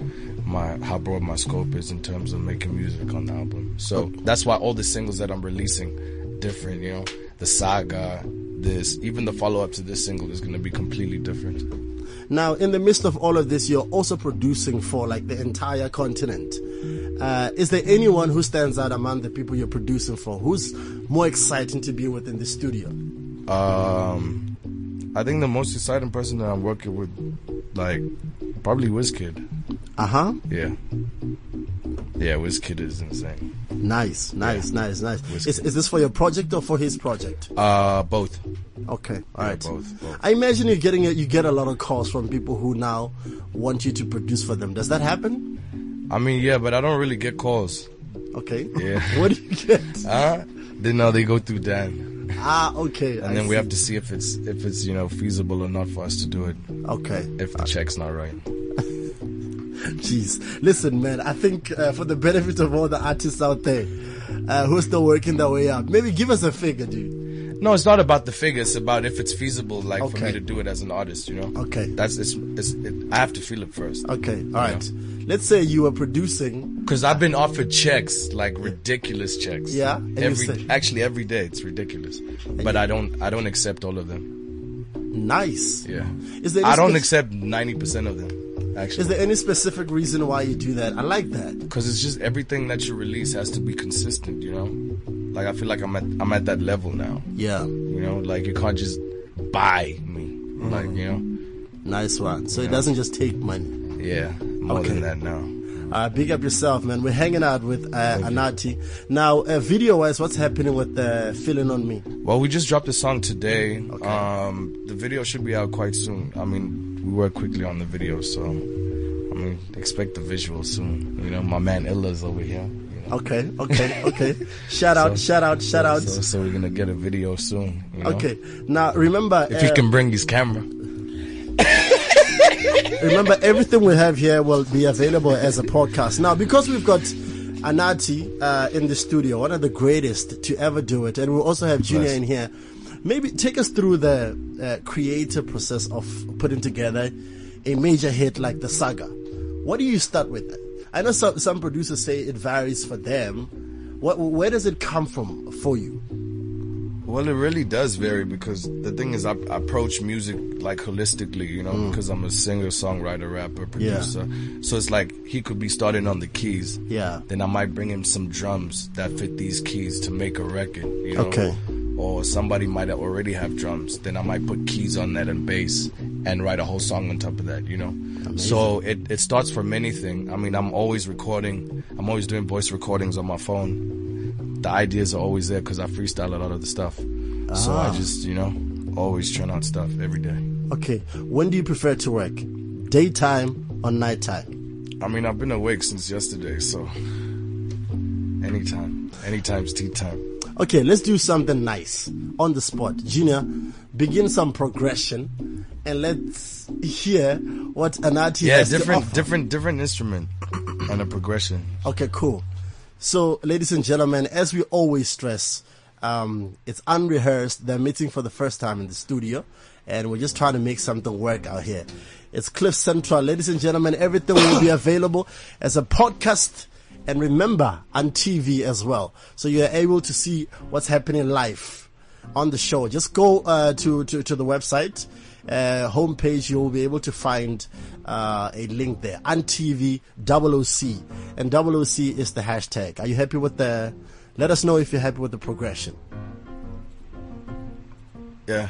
my how broad my scope is in terms of making music on the album. So that's why all the singles that I'm releasing different, you know. The saga, this, even the follow up to this single is going to be completely different. Now, in the midst of all of this, you're also producing for like the entire continent. Uh, is there anyone who stands out among the people you're producing for? Who's more exciting to be with in the studio? Um, I think the most exciting person that I'm working with, like, probably Wizkid. Uh huh. Yeah. Yeah, Wizkid is insane. Nice, nice, nice, nice. Is, is this for your project or for his project? Uh, both. Okay, all Yeah, right. both, both. I imagine you're getting a, you get a lot of calls from people who now want you to produce for them. Does that happen? I mean, yeah, but I don't really get calls. Okay. Yeah. *laughs* what do you get? Huh? They know they go through Dan. Ah, okay. And I then we have to see if it's if it's you know feasible or not for us to do it. Okay. If the check's not right. *laughs* *laughs* Jeez, listen, man. I think uh, for the benefit of all the artists out there uh, who are still working their way up, maybe give us a figure, dude. No, it's not about the figure. It's about if it's feasible, like for me to do it as an artist. You know. Okay. That's it's. it's it, I have to feel it first. Okay, all right. Let's say you were producing. Because I've been offered checks, like ridiculous checks. Yeah, Every actually every day it's ridiculous, but I don't I don't accept all of them. Nice. Yeah. Is there I don't accept ninety percent of them. Actually. Is there any specific reason why you do that? I like that. Because it's just everything that you release has to be consistent, you know. Like I feel like I'm at I'm at that level now. Yeah. You know, like you can't just buy me, like you know. Nice one. So it doesn't just take money. Yeah, more Okay. than that now. Uh, big up yourself, man. We're hanging out with uh, Anatii. Now, uh, video wise, what's happening with uh, Feeling on Me? Well, we just dropped a song today. Um, the video should be out quite soon. I mean, we work quickly on the video, so I mean, expect the visual soon. You know, my man Illa's over here. Okay, okay, okay. shout out, shout out, shout out. So, so we're gonna get a video soon. You know? Okay, now remember. If he uh, can bring his camera. *laughs* remember, everything we have here will be available as a podcast. Now, because we've got Anatii uh, in the studio, one of the greatest to ever do it, and we also have Junior in here. Maybe take us through the uh, creative process of putting together a major hit like the saga. What do you start with? I know some, some producers say it varies for them. What, where does it come from for you? Well, it really does vary because the thing is, I, I approach music like holistically, you know, Mm. because I'm a singer, songwriter, rapper, Yeah. producer. So it's like he could be starting on the keys. Yeah. Then I might bring him some drums that fit these keys to make a record, you know. Okay. Or somebody might already have drums. Then I might put keys on that and bass and write a whole song on top of that, you know. So it, it starts from anything. I mean, I'm always recording. I'm always doing voice recordings on my phone. The ideas are always there because I freestyle a lot of the stuff. So I Ah. just, you know, always churn out stuff every day. Okay, when do you prefer to work? Daytime or nighttime? I mean, I've been awake since yesterday, so anytime. Anytime's tea time. Okay, let's do something nice on the spot. Junior, begin some progression and let's hear what Anatii Yeah, has to different, different, different instrument and a progression. Okay, cool. So, ladies and gentlemen, as we always stress, um, it's unrehearsed. They're meeting for the first time in the studio, and we're just trying to make something work out here. It's Cliff Central. Ladies and gentlemen, everything will be *coughs* available as a podcast and remember on TV as well. So you're able to see what's happening live on the show. Just go uh, to, to, to the website, uh, homepage, you'll be able to find uh, a link there. UnTV OOC. And OOC is the hashtag. Are you happy with the. Let us know if you're happy with the progression. Yeah.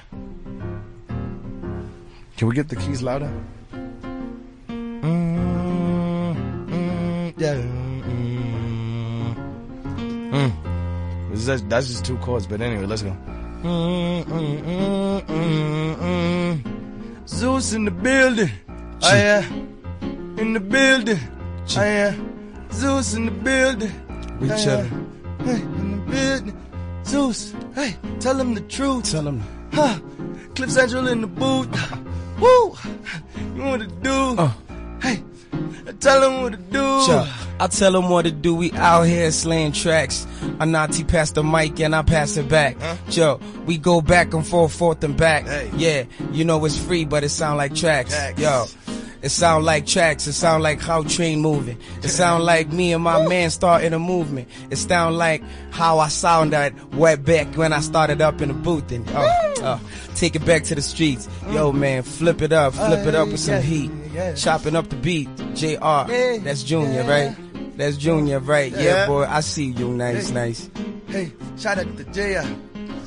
Can we get the keys louder? Mm, yeah. Mm. That's, that's just two chords, but anyway, let's go. Mm, mm. Zeus in the building. Oh yeah. In the building. Oh yeah. Zeus in the building. We Oh, chillin'. Hey, in the building. Zeus, hey, tell him the truth. Tell him. Huh. Cliff Central in the booth. Woo! You want to do? Uh. Hey, tell him what to do. Sure. I tell them what to do. We out here slaying tracks. Anatii pass the mic and I pass it back. Joe, we go back and forth, forth and back. Yeah, you know it's free, but it sound like tracks. Yo. It sound like tracks. It sound like how train moving. It sound like me and my man starting a movement. It sound like how I sounded way back when I started up in the booth. And oh, oh, take it back to the streets. Yo, mm-hmm. man, flip it up, flip it up with some heat. Chopping up the beat. Jr. That's Junior, right? That's Junior, right? Yeah, boy. I see you. Nice, nice. Hey, shout out to Jaya.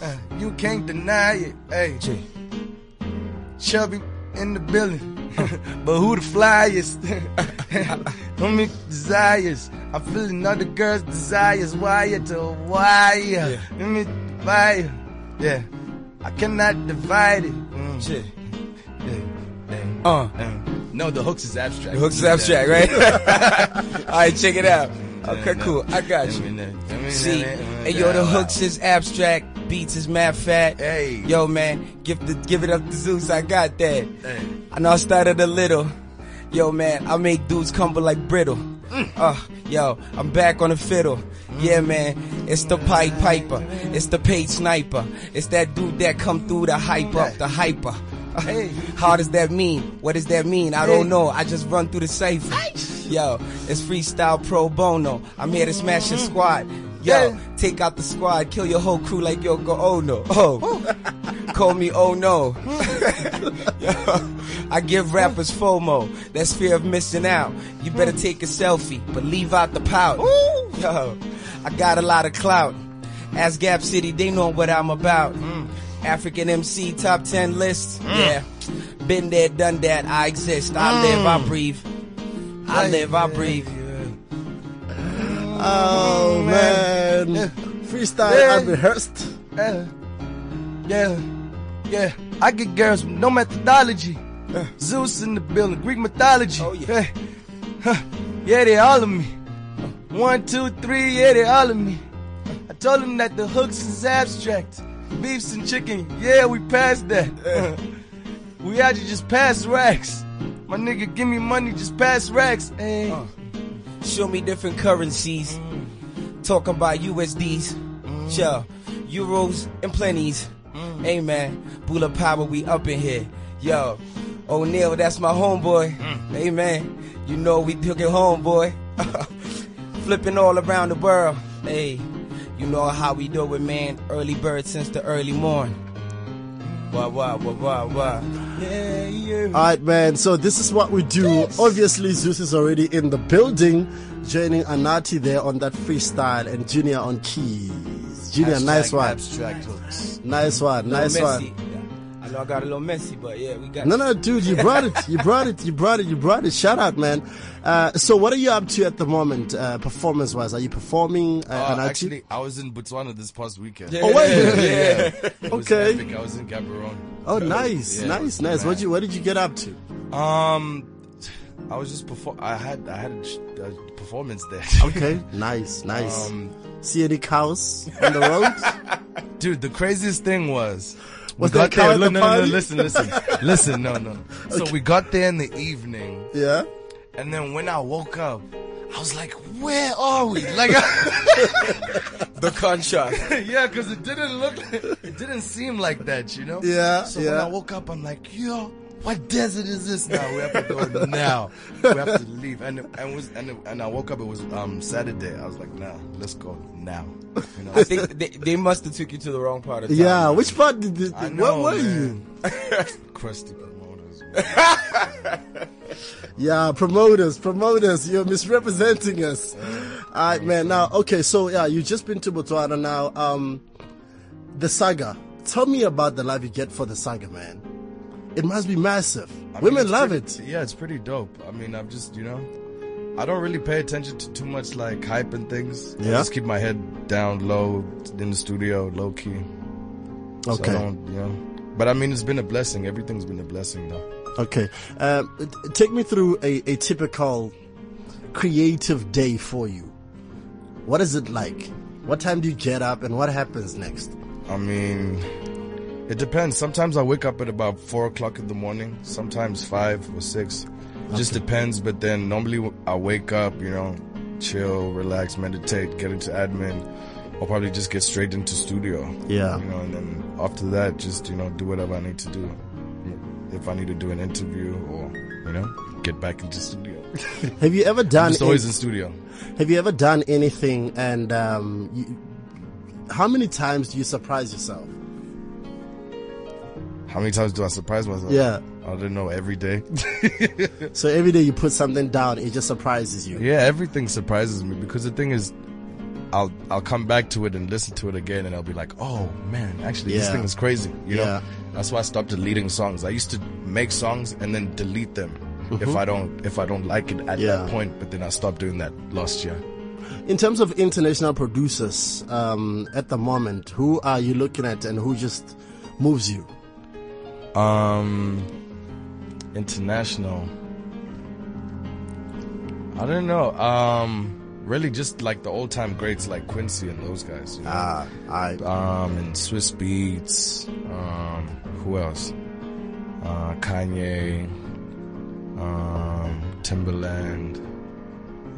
Uh, you can't deny it. Hey, Chubby in the building. *laughs* but who the flyest? *laughs* Homie desires. I'm feeling other girls' desires. Wire to wire. Let me fire. Yeah. I cannot divide it. Mm. Shit. Yeah. Uh. No, the hooks is abstract. The hooks is abstract, right? *laughs* All right, check it out. Okay, cool. I got you. See, hey, yo, the hooks is abstract, beats is mad fat. Hey. Yo, man, give the give it up to Zeus. I got that. I know I started a little. Yo, man, I make dudes crumble like brittle. Uh, yo, I'm back on the fiddle. Yeah, man, it's the pipe piper. It's the paid sniper. It's that dude that come through the hype up, the hyper. *laughs* Hey. How does that mean? What does that mean? I don't know. I just run through the cipher. Yo, it's freestyle pro bono. I'm here to smash your squad. Yo, take out the squad, kill your whole crew like Yoko Ono. Oh, no. *laughs* call me Oh No. *laughs* Yo, I give rappers FOMO. That's fear of missing out. You better take a selfie, but leave out the pout. Yo, I got a lot of clout. As Gap City, they know what I'm about. Mm. African MC top 10 list. Mm. Yeah. Been there, done that. I exist. I live, I mm. breathe. I live, I breathe. Oh, man. Freestyle Yeah. unrehearsed. Yeah. Yeah. Yeah. I get girls with no methodology. Uh, Zeus in the building, Greek mythology. Oh, yeah. Huh. Yeah, they all of me. One, two, three, yeah, they all of me. I told them that the hooks is abstract. Beefs and chicken, yeah, we passed that. Uh, *laughs* we had to just pass racks. My nigga, give me money, just pass racks. Hey. Uh, show me different currencies. Talking about USDs, yeah, mm. euros and plenties. Mm. Hey man, Bula Power, we up in here. Yo, O'Neal, that's my homeboy. Mm. Hey man, you know we took it home, boy. *laughs* Flipping all around the world. Hey, you know how we do it, man. Early bird since the early morn. Wah wah wah wah wah. Yeah, yeah. All right, man. So this is what we do. Obviously, Zeus is already in the building, joining Anatii there on that freestyle and Junior on keys. Junior, Hashtag nice one. Abstract hooks. Nice one. Little Nice messy. one. I know I got a little messy, but yeah, we got No, no, dude, you brought it. You brought it. You brought it. You brought it. Shout out, man. Uh, so, what are you up to at the moment, uh, performance wise? Are you performing? Uh, Uh, Anatii? actually, I was in Botswana this past weekend. Oh, wait. yeah. *laughs* It was Okay. epic. I was in Gaborone. Oh, nice, Yeah, it nice, was nice. What you What did you get up to? Um, I was just perform. I had I had a, a performance there. *laughs* Okay, nice, nice. Um, See any cows on the road? *laughs* Dude, the craziest thing was. Was we there a got there. No, the no, no, no, listen, listen, listen. No, no. So we got there in the evening, yeah. and then when I woke up, I was like, "Where are we?" Like, *laughs* the contrast. *laughs* yeah, because it didn't look, it didn't seem like that, you know. Yeah, So when. I woke up, I'm like, "Yo, what desert is this now? We have to go now. We have to leave." And and was and and I woke up. It was um Saturday. I was like, "Nah, let's go now." You know? I think they, they must have took you to the wrong part of town. Yeah. Which part did? this, I where know, were man. you? *laughs* crusty promoters. *laughs* Yeah, promoters, promoters, you're misrepresenting us. All right, man. Now, okay, so yeah, you've just been to Botswana now. Um, the saga. Tell me about the love you get for the saga, man. It must be massive. I Women love pretty- it. Yeah, it's pretty dope. I mean, I've just, you know, I don't really pay attention to too much like hype and things. I Yeah? just keep my head down low in the studio, low key. So I Okay. don't, you know. But I mean, it's been a blessing. Everything's been a blessing, though. Okay. T- take me through a, a typical creative day for you. What is it like? What time do you get up and what happens next? I mean, it depends. Sometimes I wake up at about four o'clock in the morning. Sometimes five or six. It Just depends. But then normally I wake up, you know, chill, relax, meditate, get into admin, or probably just get straight into studio. Yeah. You know, and then after that, just you know, do whatever I need to do. If I need to do an interview or you know, get back into studio. *laughs* Have you ever done? Just always in studio. Have you ever done anything and um, you, how many times do you surprise yourself? How many times do I surprise myself? Yeah. I don't know. Every day. *laughs* So every day you put something down, it just surprises you. Yeah, everything surprises me because the thing is, I'll I'll come back to it and listen to it again, and I'll be like, oh man, actually this thing is crazy. You know, Yeah. that's why I stopped deleting songs. I used to make songs and then delete them if Mhm. I don't if I don't like it at Yeah. that point. But then I stopped doing that last year. In terms of international producers, um, at the moment, who are you looking at and who just moves you? Um, international. I don't know. Um, really, just like the old time greats like Quincy and those guys. You know? Ah, I. Um, and Swizz Beatz. Um, who else? Uh, Kanye. Um, Timbaland.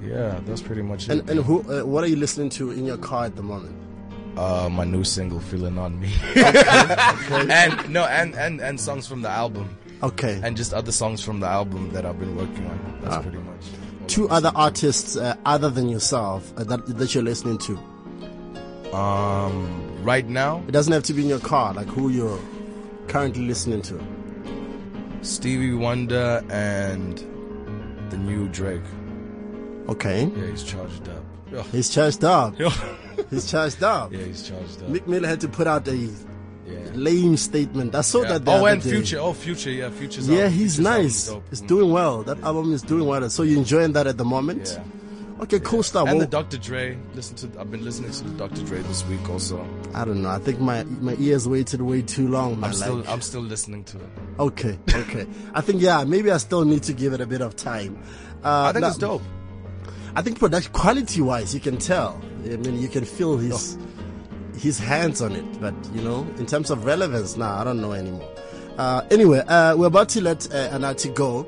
Yeah, that's pretty much it. And and who? Uh, what are you listening to in your car at the moment? Uh, my new single, "Feeling on Me," *laughs* and no, and, and and songs from the album. Okay. And just other songs from the album that I've been working on. That's Ah. pretty much. Two other artists uh, other than yourself uh, that that you're listening to. Um, right now, It doesn't have to be in your car. Like who you're currently listening to. Stevie Wonder and the new Drake. Okay. Yeah, he's charged up. He's charged up. *laughs* he's charged up. Yeah, he's charged up. Meek Mill had to put out a lame statement. I saw Yeah. that. The Oh, and day. Future. Oh, Future. Yeah, Future's Yeah, he's Future's nice. It's doing well. That album is doing well. So you're enjoying that at the moment? Yeah. Okay, cool stuff. And Well, the Dr. Dre. Listen to. I've been listening to the Dr. Dre this week also. I don't know. I think my my ears waited way too long. Man. I'm still. Like- I'm still listening to it. okay, okay. I think yeah, maybe I still need to give it a bit of time. Uh, I think now- it's dope. I think production quality wise, you can tell. I mean, you can feel his his hands on it. But you know, in terms of relevance, nah, I don't know anymore. Uh, anyway, uh, we're about to let uh, Anatii go.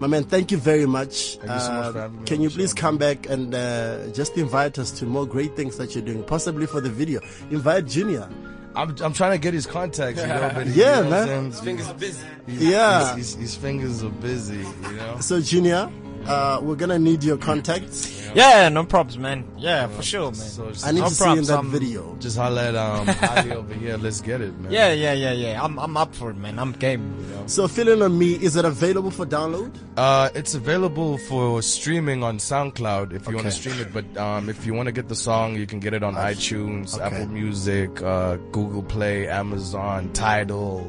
My man, thank you very much. Thank you so much for having me Can you please show, come back and uh, just invite us to more great things that you're doing, possibly for the video? Invite Junior. I'm, I'm trying to get his contacts, you know, but Yeah, you know man. His fingers are busy. His- Yeah. his, his, his fingers are busy, you know. So, Junior, uh, we're gonna need your contacts. Yeah, no problems, man. Yeah, for sure, man. so I need no to see you in props, that I'm- video. Just holler at um, *laughs* Ali over here. Let's get it, man. Yeah, yeah, yeah, yeah. I'm, I'm up for it, man. I'm game. You know? So, feeling on me, is it available for download? Uh, it's available for streaming on SoundCloud if you want to stream it. But um, if you want to get the song, you can get it on iTunes, Apple Music, uh, Google Play, Amazon, Tidal,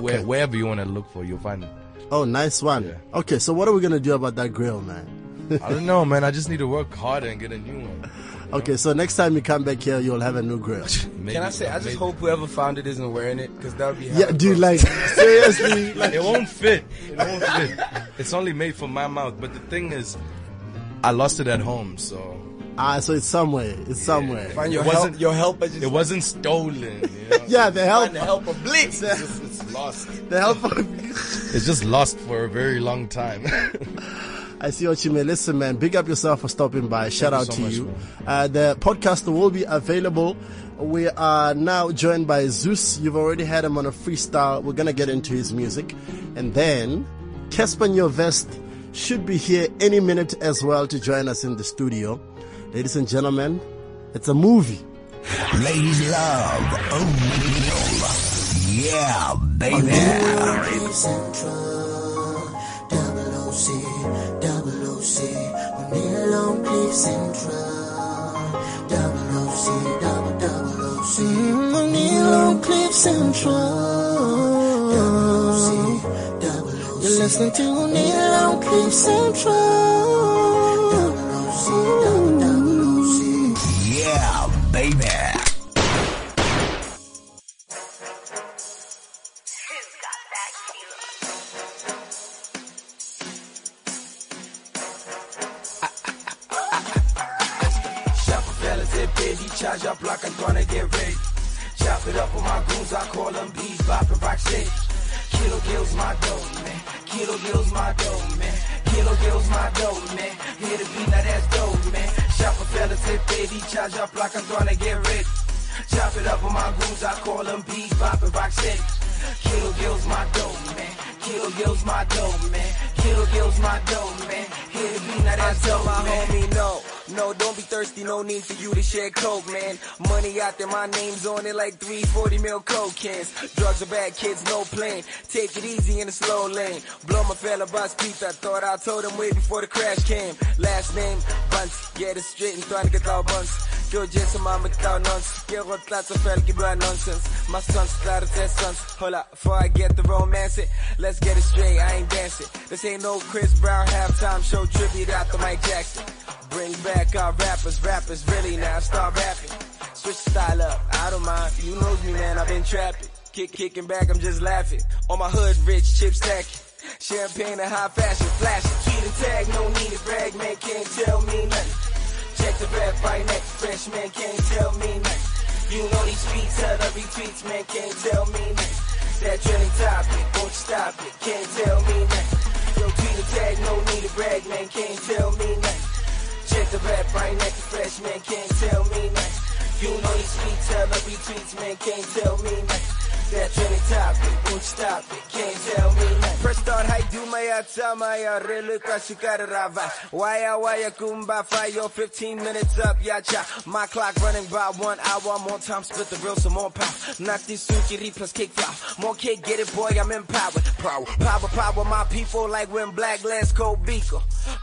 where, wherever you want to look for, you'll find it. Oh, nice one. Okay, so what are we gonna do about that grill, man? I don't know, man. I just need to work harder and get a new one. Okay, so next time you come back here, you'll have a new grill. *laughs* Can I say, I just hope whoever found it isn't wearing it, because that would be Yeah, dude, like *laughs* seriously, *laughs* like it won't fit. It won't fit. It's only made for my mouth. But the thing is, I lost it at home, so Ah, so it's somewhere. It's somewhere. Find your It wasn't- help, your helper just it wasn't stolen. You know? yeah, the help. Find the helper blitz. It's, just, lost. The help. *laughs* It's just lost for a very long time. *laughs* I see what you mean. Listen, man, big up yourself for stopping by. Shout you out so to much, you. Uh, the podcast will be available. We are now joined by Zeus. You've already had him on a freestyle. We're gonna get into his music, and then Cassper Nyovest should be here any minute as well to join us in the studio. Ladies and gentlemen, it's a movie. Ladies love O'Neal. Yeah, baby. Central, double OC, double OC, O'Neal on Cliff Central, double OC, double double OC, on Cliff Central, double OC, double OC. You're listening to on Cliff Central, double OC, double double OC. Yeah, baby. My name's on it like 340 mil coke cans. Drugs are bad, kids, no plane. Take it easy in the slow lane. Blow my fella bus pizza, I thought I told him way before the crash came. Last name, Bunce, get it straight and trying to get out Bunce. Mama, without nonsense. Get what lots of fella, keep right nonsense. My son's sons. Hold up, before I get the romance let's get it straight, I ain't dancing. This ain't no Chris Brown halftime show tribute after Mike Jackson. Bring back our rappers, rappers really now start rapping. Switch style up, I don't mind. You knows me, man, I've been trapping. Kick, kicking back, I'm just laughing. On my hood, rich chip stacking. Champagne and high fashion, flashing. Key to tag, no need to brag, man, can't tell me nothing. Check the rap right next, fresh man can't tell me nothing. You know these streets, other retweets, man, can't tell me nothing. That trending topic, won't you stop it, can't tell me nothing. Yo, tweet the tag, no need to brag, man, can't tell me nothing. Check the rap right next, fresh man, can't tell me nothing. You know these streets, other retweets, man, can't tell me nothing. That trending topic, won't stop it, can't tell me nothing. First start high do my tama ya relu kashikara rava. Waya waya kumba fire 15 minutes up ya cha. My clock running by one hour more time split the real some more power. Knock this sushi plus kick flow. More cake get it boy I'm empowered. Power power power my people like when black last cold beaker.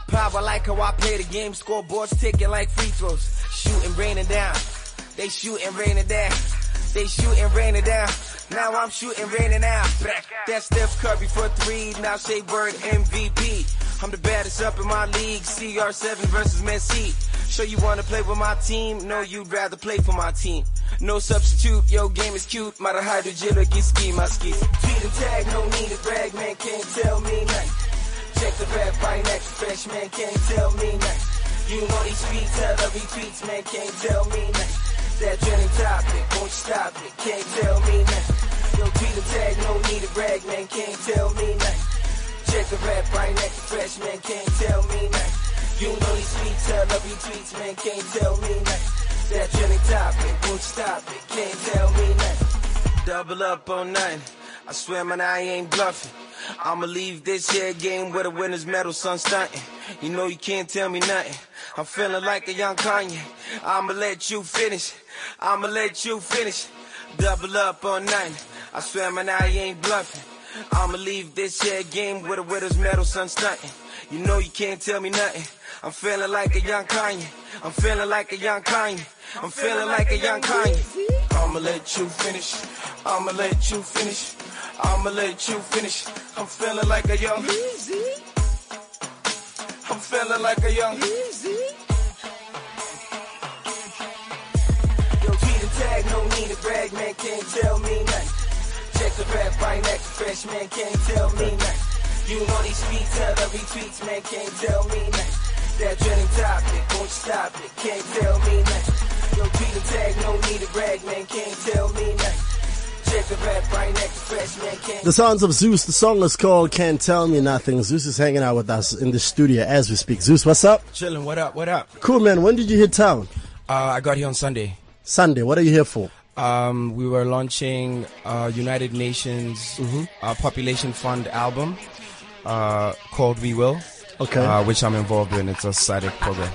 Power like how I play the game scoreboards ticking like free throws. Shooting raining down. They shooting raining down. They shooting raining down. Now I'm shooting raining out. That's Steph Curry for three. Now say word MVP. I'm the baddest up in my league. CR7 versus Messi. Sure you wanna play with my team? No, you'd rather play for my team. No substitute, yo game is cute. Mara hide ski ski my skis. Tweet and tag, no need to brag, man, can't tell me nothing. Check the rap right next, fresh man, can't tell me nothing. You know these streets, other retweets, man, can't tell me nothing. That trending topic, won't you stop it, can't tell me nothing. Yo, and tag, no need to brag, man, can't tell me nothing. Check the rap right next to fresh, man, can't tell me nothing. You know these sweets, I love you tweets, man, can't tell me nothing. That trending topic, won't you stop it, can't tell me nothing. Double up on nothing. I swear, man, I ain't bluffing. I'ma leave this here game with a winner's medal, son, stunting. You know you can't tell me nothing. I'm feeling like a young Kanye. I'ma let you finish. I'ma let you finish. Double up on nothing. I swear, man, I ain't bluffing. I'ma leave this here game with a winner's medal, son, stunting. You know you can't tell me nothing. I'm feeling like a young Kanye. I'm feeling like a young Kanye. I'm feeling like a young Kanye. I'ma let you finish. I'ma let you finish. I'ma let you finish. I'm feeling like a young. I'm feeling like a young. Yo, G the tag, no need to brag, man, can't tell me nothing. Check the rap right next to fresh, man, can't tell me nothing. You know these tweets, tell the retweets, man, can't tell me nothing. That trending topic, won't stop it, can't tell me nothing. Yo, G the tag, no need to brag, man, can't tell me nothing. Check the rap right next to fresh, man, can't The sounds of Zeus. The song is called Can't Tell Me Nothing. Zeus is hanging out with us in the studio as we speak. Zeus, what's up? Chilling. What up? What up? Cool, man. When did you hit town? Uh, I got here on Sunday. Sunday. What are you here for? Um, we were launching uh, United Nations Mm-hmm. uh, Population Fund album uh, called We Will. Okay. Uh, which I'm involved in. It's a SADC program.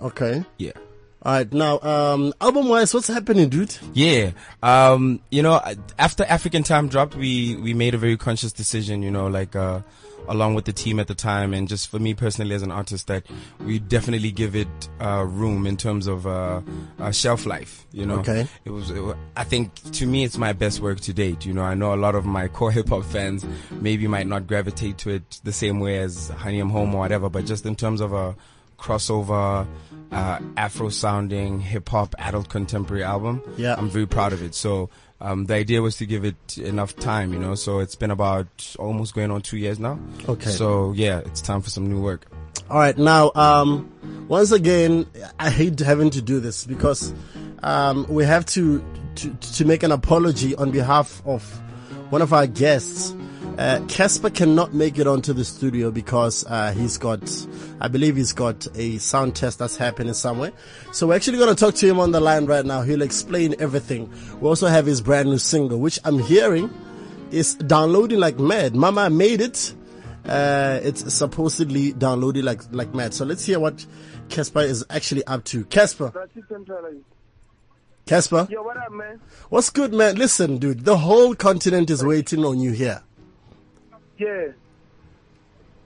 Okay. Yeah. All right. Now, um, album wise, what's happening, dude? Yeah. Um, you know, after African Time dropped, we, we made a very conscious decision, you know, like, uh, along with the team at the time and just for me personally as an artist that we definitely give it, uh, room in terms of, uh, uh shelf life, you know. Okay. It was, it wa- I think to me it's my best work to date, you know. I know a lot of my core *laughs* hip hop fans maybe might not gravitate to it the same way as Honey I'm Home or whatever, but just in terms of a, crossover, uh, Afro sounding hip hop adult contemporary album. Yeah. I'm very proud of it. So, um, the idea was to give it enough time, you know, so it's been about almost going on two years now. Okay. So yeah, it's time for some new work. All right. Now, um, once again, I hate having to do this because um, we have to, to to make an apology on behalf of one of our guests. Uh, Cassper cannot make it onto the studio because uh, he's got, I believe he's got a sound test that's happening somewhere. So we're actually going to talk to him on the line right now. He'll explain everything. We also have his brand new single, which I'm hearing is downloading like mad. Mama made it. Uh, it's supposedly downloading like like mad. So let's hear what Cassper is actually up to. Cassper, Cassper, Yo, what up, man? what's good, man? Listen, dude, the whole continent is waiting on you here. Yeah.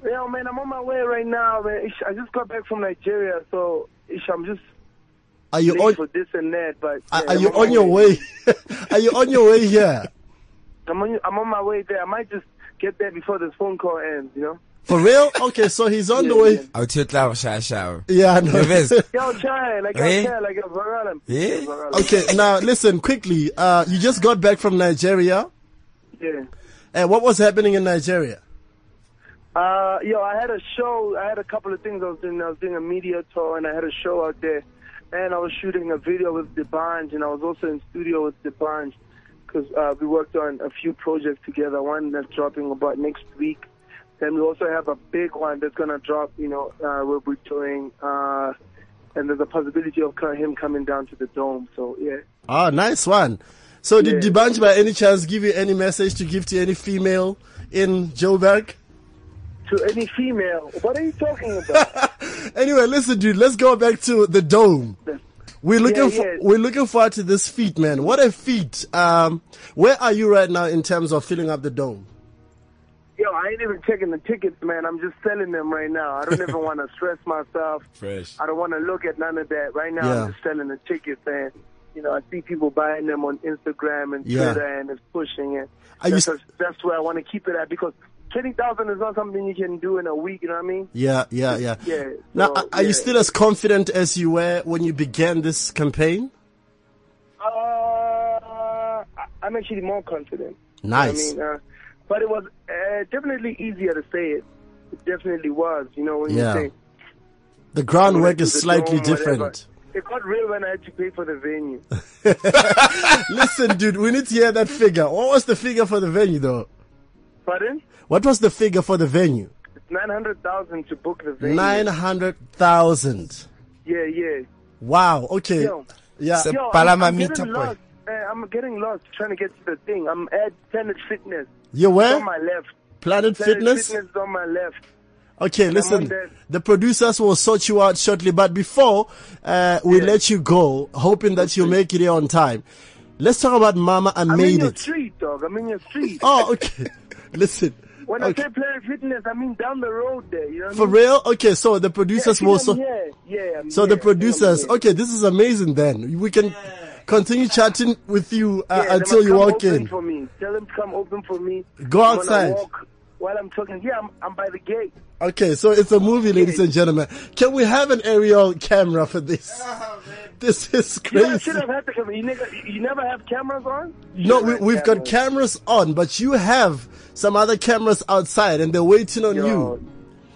Yo, man, I'm on my way right now, man. I just got back from Nigeria, so ish, I'm just Are you late on? for this and that. But Are, yeah, are I'm you my on your way? *laughs* are you on your way here? I'm on, I'm on my way there. I might just get there before this phone call ends, you know? For real? Okay, so he's on the way. yeah. I'll tell you shower shower. Yeah, I know. *laughs* Yo, try, like, yo, try, like, yo, Varela. Yeah? Varela. okay, now listen quickly. Uh, you just got back from Nigeria. Yeah. And what was happening in Nigeria? Uh, yo, I had a show. I had a couple of things I was doing. I was doing a media tour, and I had a show out there. And I was shooting a video with D'banj, and I was also in studio with D'banj because uh, we worked on a few projects together. One that's dropping about next week. Then we also have a big one that's gonna drop. You know, uh, where we're doing, uh, and there's a possibility of him coming down to the dome. So yeah. Ah, nice one. So did D'banj by any chance give you any message to give to any female in Joburg? To any female, what are you talking about? *laughs* Anyway, listen, dude. Let's go back to the dome. We're looking Yeah, for we're looking forward to this feat, man. What a feat! Um, where are you right now in terms of filling up the dome? Yo, I ain't even checking the tickets, man. I'm just selling them right now. I don't even *laughs* want to stress myself. Fresh. I don't want to look at none of that. Right now, Yeah. I'm just selling the tickets, and you know, I see people buying them on Instagram and Yeah. Twitter, and it's pushing it. You That's, that's where I want to keep it at because twenty thousand is not something you can do in a week. You know what I mean? Yeah, yeah, yeah. Yeah. Now, are- are you still as confident as you were when you began this campaign? Uh, I- I'm actually more confident. You know Nice. I mean, uh, but it was uh, definitely easier to say it. It definitely was. You know when Yeah. you say The groundwork is the slightly dome, whatever. Different. It got real when I had to pay for the venue. *laughs* Listen, dude, we need to hear that figure. What was the figure for the venue, though? Pardon? What was the figure for the venue? It's 900,000 to book the venue. Nine hundred thousand. Yeah, yeah. Wow. Okay. Yo. Yeah. Yo, I'm, I'm getting lost. Uh, I'm getting lost trying to get to the thing. I'm at Planet Fitness. You where? It's on my left. Planet Fitness? Fitness is on my left. Okay, listen. The producers will sort you out shortly, but before uh, we let you go, hoping that you'll make it here on time, let's talk about Mama I I'm in Made your It. street, dog. I'm in your street. Oh, okay. *laughs* listen. When okay. I say Planet Fitness, I mean down the road there. You know For I mean? real? Okay, so the producers yeah, will so. Yeah, I'm So here. the producers, okay, this is amazing. Then we can continue chatting with you uh, Yeah, until you walk open in. For me. Tell them to come open for me. Go I'm outside. while I'm talking. Yeah, I'm, I'm by the gate. Okay, so it's a movie, ladies and gentlemen. Can we have an aerial camera for this? Ah, this is crazy. You should have had the camera. You never, you never have cameras on? No, we, we've got cameras on, but you have some other cameras outside, and they're waiting on you.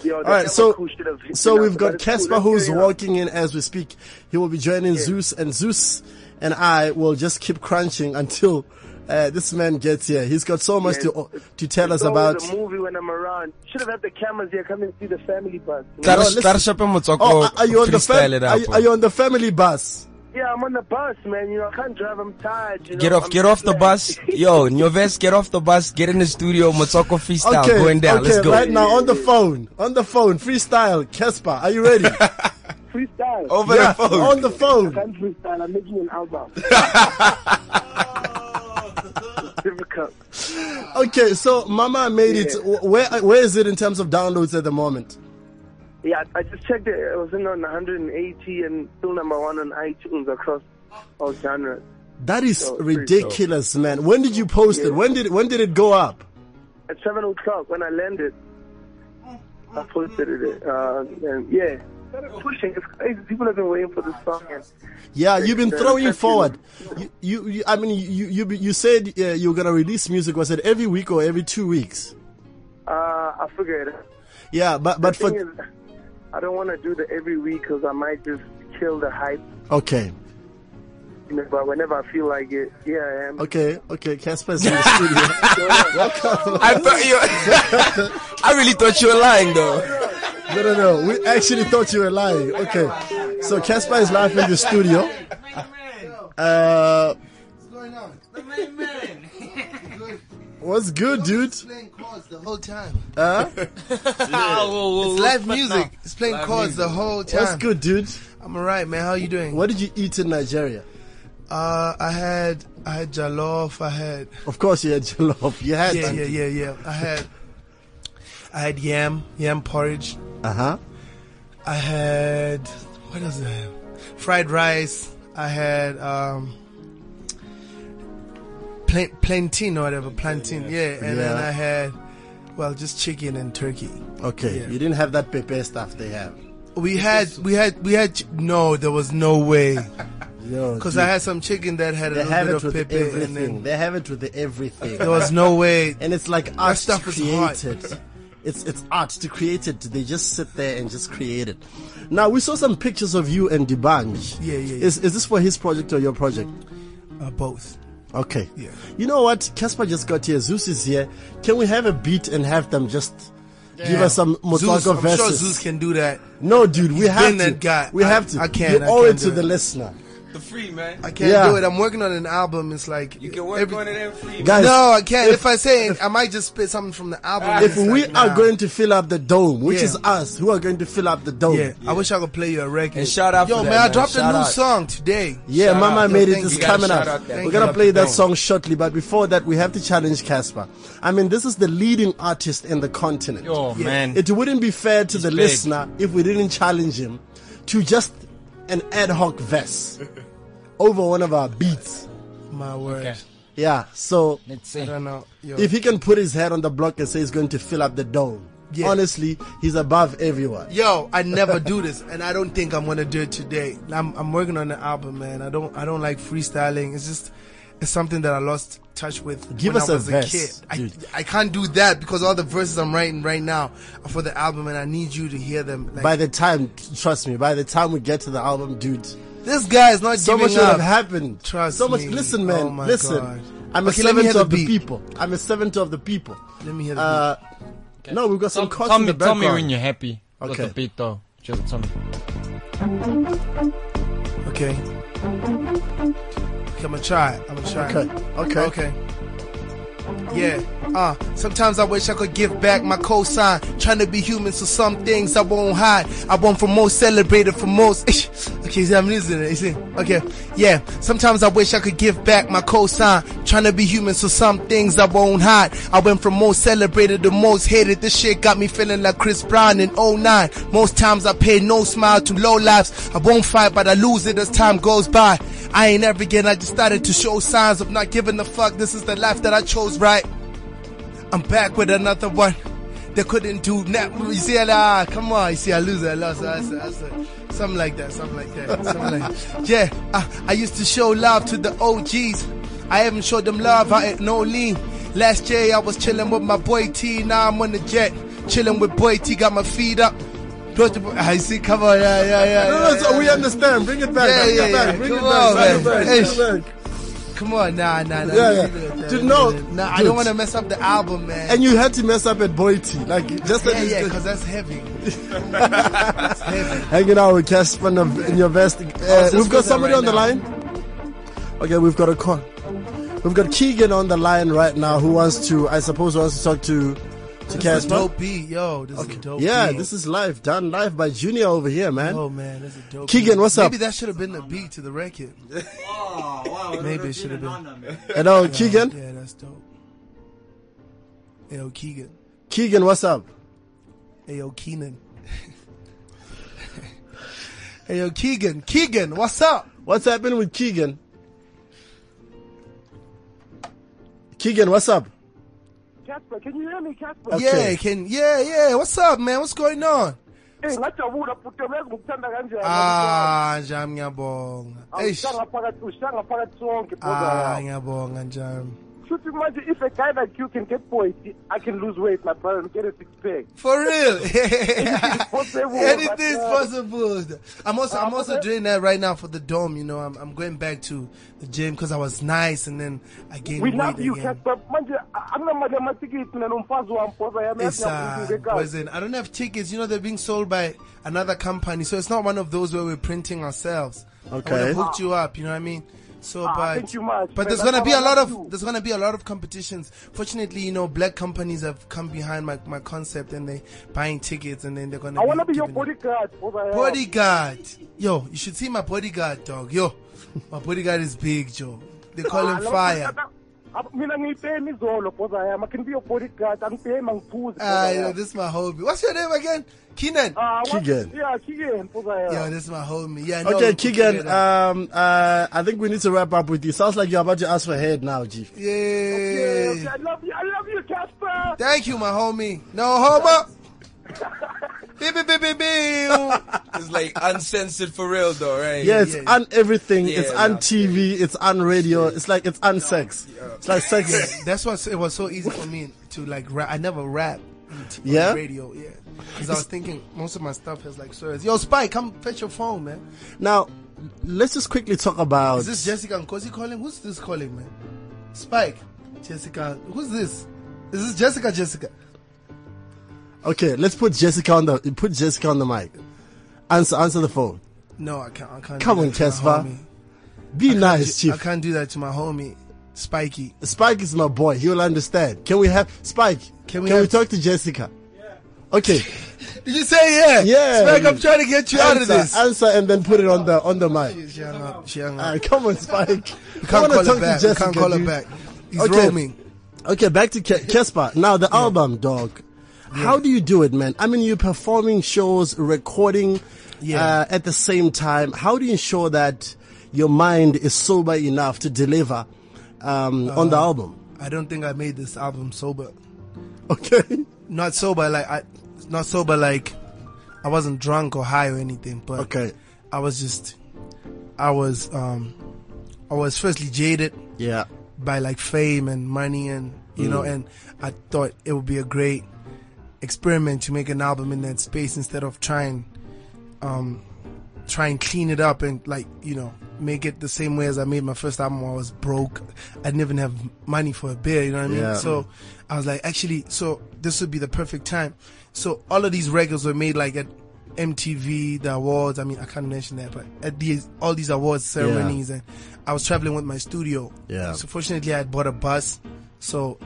Yo, All right, so have- so we've got. Cassper who's walking in as we speak. He will be joining Zeus, and Zeus and I will just keep crunching until uh, this man gets here. He's got so much Yeah, to to tell us It's always about. a movie when I'm around. Should have had the cameras here. Come and see the family bus. Tla re- No, listen. tla re shape motswako Oh, are- are you on the freestyle it fam- are, you- are you on the family bus? Yeah, I'm on the bus, man. You know, I can't drive. I'm tired. You know, Get off, I'm get off the bus. *laughs* Yo, Nyovest, get off the bus. Get in the studio. Motswako freestyle Okay, going down. okay, Let's go. right now on the phone, on the phone, freestyle. Cassper, are you ready? *laughs* Freestyle. Over Yeah, the phone. on the phone. I can't freestyle. I'm making an album. *laughs* Difficult. Okay, so Mama made it. Where where is it in terms of downloads at the moment? Yeah, I just checked it. It was in on 180 and still number one on iTunes across all genres. That is So, ridiculous, man. When did you post it? When did when did it go up? At 7 o'clock when I landed, I posted it. Uh, and yeah, started pushing. It's crazy. People have been waiting for this song. Yeah, you've been throwing forward. You, you, you I mean, you you you said uh, you were gonna release music. Was it every week or every two weeks? uh, I figured. Yeah, but but for is, I don't want to do the every week because I might just kill the hype. okay, but whenever I feel like it, yeah, I am. okay, okay. Cassper's in the studio. *laughs* Welcome. I thought you. *laughs* I really thought you were lying though. No, no, no. We actually thought you were lying. Okay. So Cassper is live in the studio. Uh, What's going on? The main man. *laughs* what's good, dude? playing chords the whole time. Huh? it's live music. It's playing chords the whole time. What's good, dude? I'm alright, man. How are you doing? What did you eat in Nigeria? Uh, I had I had jollof. I had Of course, you had jollof. You had yeah, yeah, yeah, yeah. I had I had yam, yam porridge. Uh huh. I had what else did I have? Fried rice. I had um plantain or whatever, plantain. Yeah, and then Yeah. I had well just chicken and turkey. Okay. Yeah. You didn't have that pepe stuff they have. We had we had we had no, there was no way. *laughs* Because. I had some chicken that had a They little have bit it of pepper everything. then They have it with the everything. there was no way. and it's like art stuff to is create hot. it. It's it's art to create it. They just sit there and just create it. Now we saw some pictures of you and D'banj. Yeah, yeah, yeah. Is is this for his project or your project? Uh, both. Okay. Yeah. You know what? Cassper just got here. Zeus is here. Can we have a beat and have them just give us some Zeus, Motswako I'm sure Zeus can do that. No, dude, we He's have been to. that guy. We I- have to. I can't, You I owe it to the listener. The free man. I can't Yeah. do it. I'm working on an album. It's like You can work every- on it and free. Guys, no, I can't. if- If, I say it, I might just spit something from the album. Ah. If we like, are nah. going to fill up the dome, which Yeah. is us, who are going to fill up the dome? yeah, I wish I could play you a record. And shout out Yo, for man, that, I man. dropped Shout a new out. song today. Yeah, Shout Mama out. made Yo, it thank is you. coming up. out. We're gonna play that song shortly, but before that, we have to challenge Cassper. I mean, this is the leading artist in the continent. Oh man. It wouldn't be fair to the listener if we didn't challenge him to just an ad hoc verse *laughs* over one of our beats. My word. Okay. Yeah, so Let's see. I don't know. Yo, if he can put his head on the block and say he's going to fill up the dome, Yeah. honestly, he's above everyone. Yo, I never do this, and I don't think I'm gonna do it today. I'm I'm working on an album, man. I don't I don't like freestyling. It's just it's something that I lost touch with Give when us I a was a, verse, kid. I, dude. I can't do that because all the verses I'm writing right now are for the album, and I need you to hear them. Like, By the time, trust me, by the time we get to the album, dude, this guy is not so giving much would up. have happened. Trust so much. me. Listen, man. Oh listen. God. I'm a Okay, let me hear seventh the of the people. I'm a seventh of the people. Let me hear the uh, No, we've got some Tell, cuts tell in me, the tell me when you're happy with Okay. the beat, though. Just tell me. Okay. Okay, I'm gonna try it. I'm gonna try Okay, okay. Okay. Yeah, uh, sometimes I wish I could give back my cosign. Trying to be human, so some things I won't hide. I want for most, celebrated for most. *laughs* okay, see, I'm losing it. You see? Okay, yeah. Sometimes I wish I could give back my cosign. Trying to be human, so some things I won't hide. I went from most celebrated to most hated. This shit got me feeling like Chris Brown in 09. Most times I pay no smile to low lives. I won't fight, but I lose it as time goes by. I ain't ever again, I just started to show signs of not giving a fuck. This is the life that I chose, right? I'm back with another one. They couldn't do that. You see, ah, come on. You see, I lose, I lost. I said, I said, something like that, something like that, something like Yeah, uh, I used to show love to the OGs. I haven't showed them love out at No Lean. Last year I was chilling with my boy T. Now I'm on the jet, chilling with boy T. Got my feet up. I see. Come on, yeah, yeah, yeah. No, no, yeah, so yeah, we understand. Bring it back. Yeah, bring yeah, it back. yeah. Bring it back. bring it back. Come on, nah, nah, nah. Yeah, yeah. Dude, no. Nah, I don't want to mess up the album, man. And you had to mess up at Boity. Like, just yeah, yeah, because *laughs* that's heavy. hanging out with Cassper Nyovest. Uh, we've got somebody them on the right line. Okay, we've got a call. We've got Keegan on the line right now who wants to, I suppose, wants to talk to to This is Cassper. dope beat, yo. This is a dope Yeah, beat. this is live, done live by Junior over here, man. Oh man, that's a dope. Keegan, beat. what's up? Maybe that should have been the beat to the record. *laughs* Oh, wow. Maybe it should have been. Hello, Yeah, Keegan? Yeah, that's dope. Hey, yo, Keegan. Keegan, what's up? Hey, yo, Keenan. *laughs* hey, yo, Keegan. Keegan, what's up? What's happening with Keegan? Keegan, what's up? Cassper, can you hear me, Cassper? Yeah, can yeah, yeah. What's up, man? What's going on? Hey, ngajabula futhi uyazi ngikuthanda kanjani. Ah, njami ngiyabonga. Eish. Ushanga phakathi sonke Ah, brother. ngiyabonga njami. Shoot manje if a guy like you can get boys, I can lose weight, my brother, and get a six pack. For real. *laughs* possible, Anything's but, uh, possible. I'm also I'm also doing that right now for the dome. You know, I'm I'm going back to the gym because I was nice and then I gained We weight love you, again. Cassper. Manje anginamali amatikiti mina nomfazi wami brother yami. It's uh, poison. I don't have tickets. You know, they're being sold by another company, so it's not one of those where we're printing ourselves. I would Okay. have hooked you up. You know what I mean? So, Ah, but thank you much, but there's gonna be a lot of you. there's gonna be a lot of competitions. Fortunately, you know, black companies have come behind my, my concept and they buying tickets and then they're gonna. I wanna be your bodyguard. Bodyguard. Yo, you should see my bodyguard, dog. Yo, *laughs* my bodyguard is big, Joe. They call Ah, him Fire. Ah, Mina ngiyipeni izolo brother yami. I can be your bodyguard. Angipheyi mangiphuzi. Ah, brother this is my hobby. What's your name again? Keenan. Ah, what- Keegan. Yeah, Keegan, brother yami. Yo, this is my homie. Yeah, no, Okay, we Keegan, um, uh, I think we need to wrap up with you. Sounds like you're about to ask for head now, Chief. Yeah. Okay, I love you. I love you, Cassper. Thank you, my homie. No homo. *laughs* beep, beep, beep, beep, beep. It's like uncensored for real though, right? Yeah, it's on everything. Yeah, it's yeah. on TV. It's on radio. It's like it's on sex. It's like sex. That's why it was so easy for me to like rap. I never rap. on Yeah? radio. Yeah. Because I was thinking most of my stuff has like slurs. Yo, Spike, come fetch your phone, man. Now, let's just quickly talk about. Is this Jessica and Nkosi calling? Who's this calling, man? Spike, Jessica. Who's this? Is this Jessica? Jessica. Okay, let's put Jessica on the put Jessica on the mic. Answer answer the phone. No, I can't. I can't. Come on, Cassper. Be I nice, do- I Chief. can't do that to my homie, Spikey. Spike is my boy. He will understand. Can we have Spike? Can Can we we, talk to Jessica? Yeah. Okay. *laughs* Did you say yeah? Yeah. Spike, I'm trying to get you out of this. Answer and then put it on the on the mic. She hung up. Uh, she hung up. Uh. All right, come on, Spike. *laughs* We can't call her back. We Jessica, can't call her dude. back. He's Okay. roaming. Okay, back to Ke- Cassper. Now the album, dog. How do you do it, man? I mean, you're performing shows, recording Yeah. uh, at the same time. How do you ensure that your mind is sober enough to deliver um, on the Uh, album? I don't think I made this album sober. Okay. *laughs* Not sober like I, not sober like I wasn't drunk or high or anything. But Okay. I was just, I was, um, I was firstly jaded. Yeah. By like fame and money and you know, Mm. and I thought it would be a great experiment to make an album in that space instead of trying, um, try and clean it up and like you know make it the same way as I made my first album. I was broke. I didn't even have money for a beer. You know what I mean? Yeah. So I was like, actually, so this would be the perfect time. So all of these records were made like at MTV, the awards. I mean, I can't mention that, but at these all these awards ceremonies, and I was traveling with my studio. Yeah. So fortunately, I had bought a bus, so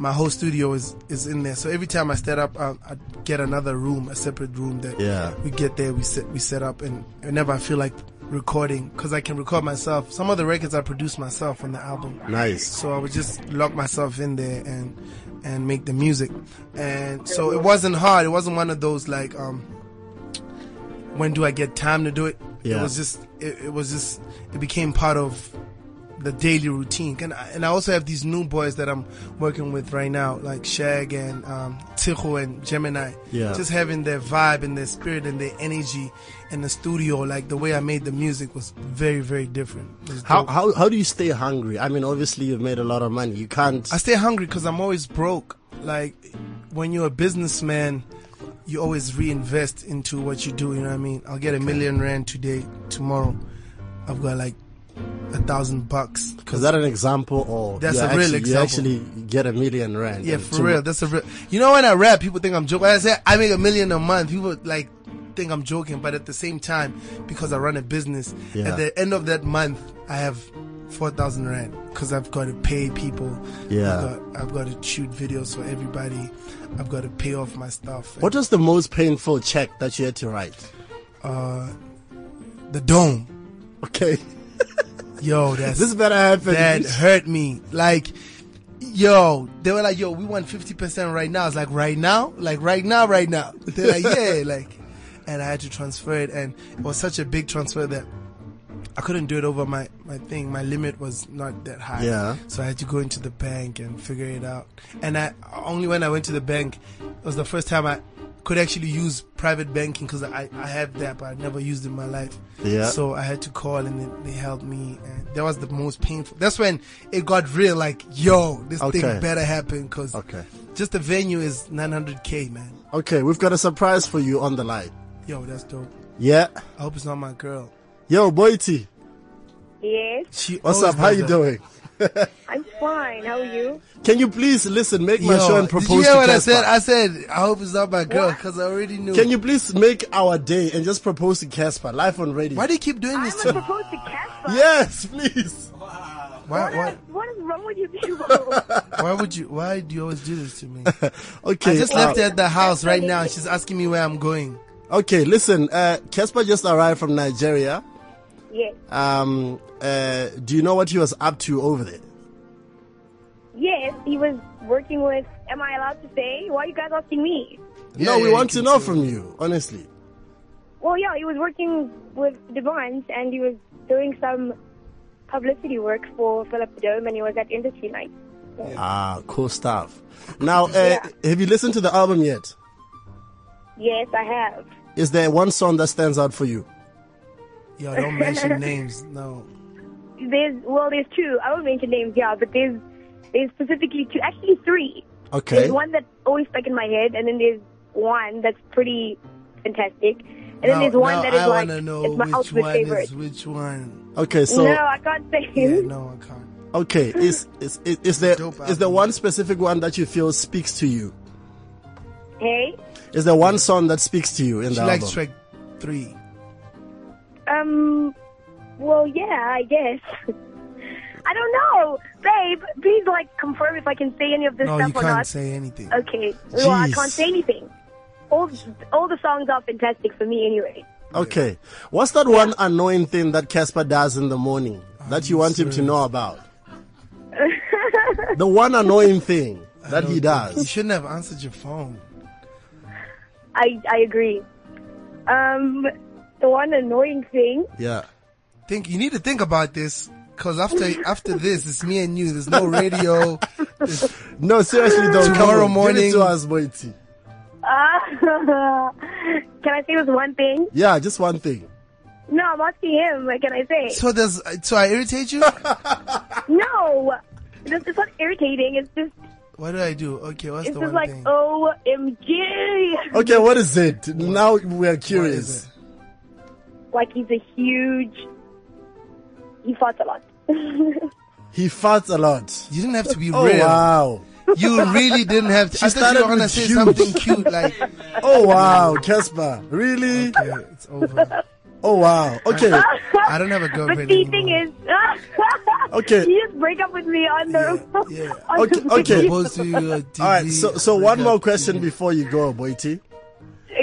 my whole studio is is in there. So every time I set up, I, I get another room, a separate room that Yeah. we get there. We set we set up, and whenever I feel like recording, because I can record myself. Some of the records I produce myself on the album. Nice. So I would just lock myself in there and and make the music. And so it wasn't hard. It wasn't one of those like um when do I get time to do it? Yeah. It was just it, it was just it became part of the daily routine. And I, and I also have these new boys that I'm working with right now, like Shag and um, Tshego and Gemini. Yeah. Just having their vibe and their spirit and their energy in the studio, like the way I made the music was very, very different. How, how how do you stay hungry? I mean, obviously you've made a lot of money. You can't. I stay hungry because I'm always broke. Like when you're a businessman, you always reinvest into what you do. You know what I mean? I'll get a million rand today, tomorrow. I've got like a thousand bucks. Is that an example or That's a real example. You actually get a million rand. Yeah, for real. That's a real. You know when I rap, people think I'm joking. When I say I make a million a month, people like think I'm joking. But at the same time, because I run a business, Yeah. at the end of that month, I have four thousand rand because I've got to pay people. Yeah. I've got, I've got to shoot videos for everybody. I've got to pay off my stuff. What was the most painful check that you had to write? Uh, the dome. Okay. Yo, that's This better happen. That hurt me. Like, yo, they were like, yo, we want fifty percent right now. It's like right now, like right now, right now. They're like, yeah, *laughs* like, and I had to transfer it, and it was such a big transfer that I couldn't do it over my my thing. My limit was not that high. Yeah. So I had to go into the bank and figure it out. And I only when I went to the bank, it was the first time I could actually use private banking because I, I have that, but I never used it in my life. Yeah. So I had to call and they, they helped me. And that was the most painful. That's when it got real. Like, yo, this Okay. thing better happen because Okay. just the venue is 900k, man. Okay, we've got a surprise for you on the line. Yo, that's dope. Yeah. I hope it's not my girl. Yo, Boity. Yes, She What's up? How you that. doing? *laughs* I'm fine. How are you? Can you please listen, make my Yo, show and propose. did you propose hear to what I said? I said I hope it's not my girl because I already knew. Can you please make our day and just propose to Cassper live on radio? Why do you keep doing this I'm to me? supposed to Cassper. Yes, please. Why, why, What is wrong with you people? *laughs* why would you? Why do you always do this to me? *laughs* Okay. I just uh, left her at the house right now. She's asking me where I'm going. Okay, listen. Uh, just arrived from Nigeria. Yes. Um, uh, do you know what he was up to over there? Yes, he was working with. Am I allowed to say? Why are you guys asking me? no, we want to know from you, honestly. Well, yeah, he was working with D'banj and he was doing some publicity work for Philip Dome and he was at Industry Night. Ah, cool stuff. Now, uh, have you listened to the album yet? Yes, I have. Is there one song that stands out for you? Yo, don't mention names. No. There's well, there's two. I won't mention names, yeah, but there's there's specifically two, actually three. Okay. There's one that's always stuck in my head, and then there's one that's pretty fantastic, and then there's one that is I like wanna know it's my which ultimate one favorite. is which one. Okay, so no, I can't say. Yeah, no, I can't. okay, *laughs* is is is, is there Dope is there one specific one that you feel speaks to you? Hey, Is there one song that speaks to you in She the likes album? track three. Um, well, yeah, I guess. *laughs* I don't know, babe. Please, like, confirm if I can say any of this No, stuff you or can't say anything. Okay, well, I can't say anything. All all the songs are fantastic for me, anyway. Okay, what's that one annoying thing that Casper does in the morning that you want him to know about? the one annoying thing that he does. You shouldn't have answered your phone. I I agree. Um, the one annoying thing. Yeah. Think you need to think about this because after *laughs* after this, it's me and you. There's no radio. There's- No, seriously though. come Tomorrow on, morning- give it to us, Boity. Uh, *laughs* can I say this one thing? Yeah, just one thing. No, I'm asking him. What can I say? so does so I irritate you? *laughs* No, it's, it's not irritating. It's just What do I do? Okay, what's it's the just one like thing? OMG. Okay, what is it? Now we are What is curious. It? like he's a huge. He farts a lot. *laughs* He farts a lot. You didn't have to be Oh, real. wow. You really didn't have to. *laughs* She I thought you started were gonna say huge. something cute like. *laughs* Oh wow, Cassper, really? Okay, it's over. Oh wow. Okay. I don't have a girlfriend. but girlfriend. the thing is, Okay. you just break up with me on the. on Okay. the Okay. video. All right. So, so one more question before you go, Boity.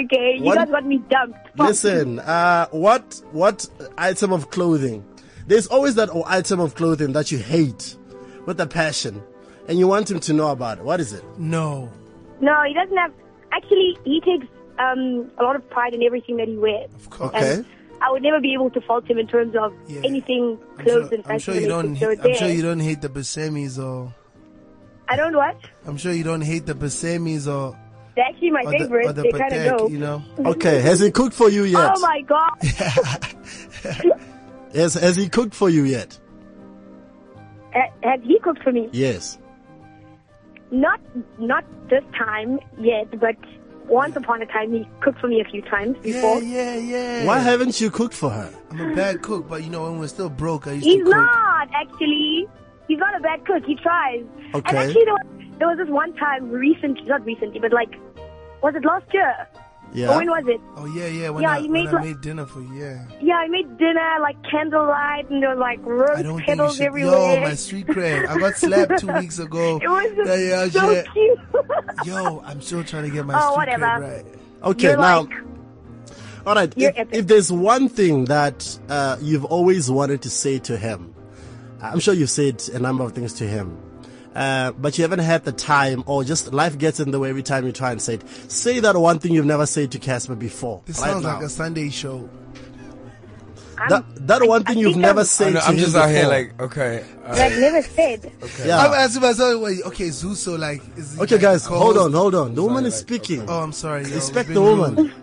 Okay, you One- guys got me dumped. Fuck. Listen, uh, what what item of clothing? There's always that item of clothing that you hate with a passion, and you want him to know about it. What is it? No. No, he doesn't have. Actually, he takes um, a lot of pride in everything that he wears. Of course. And I would never be able to fault him in terms of anything clothes and fashion. I'm sure you don't. related. So I'm sure you don't hate the Basemis or. I don't what? I'm sure you don't hate the Basemis or. They're actually my or favorite. or the they kind of Patek, go. you know. Okay. Has he cooked for you *laughs* oh yet? Oh my god! *laughs* Has Has he cooked for you yet? Ha- Have he cooked for me? Yes. Not not this time yet, but once upon a time he cooked for me a few times before. Yeah, yeah, yeah. Why haven't you cooked for her? I'm a bad cook, but you know when we're still broke, I used He's to cook. He's not actually. He's not a bad cook. He tries. Okay. And actually, there was, there was this one time recently, not recently, but like, was it last year? Yeah. Or when was it? Oh yeah, yeah. When Yeah, I, you made like- made dinner for you, yeah. Yeah, I made dinner like candlelight, and there was like rose don't think you petals should. everywhere. Yo, my street cred. I got slapped two weeks *laughs* ago. It was Yeah, yeah, so yeah. cute. Yo, I'm still trying to get my Oh, street whatever. cred right. Okay, You're now. like- all right. If, if there's one thing that uh, you've always wanted to say to him, I'm sure you've said a number of things to him, uh, but you haven't had the time, or just life gets in the way every time you try and say it. Say that one thing you've never said to Cassper before. This right sounds now. like a Sunday show. that that one thing you've never said. I'm, to I'm him just out here like, okay. uh, Like never said. Yeah. I'm asking myself, wait, okay, Zuso, like, is he Okay, like guys, co-host? hold on, hold on. The woman is speaking. Oh, I'm sorry. yo, Respect the woman. rude. *laughs*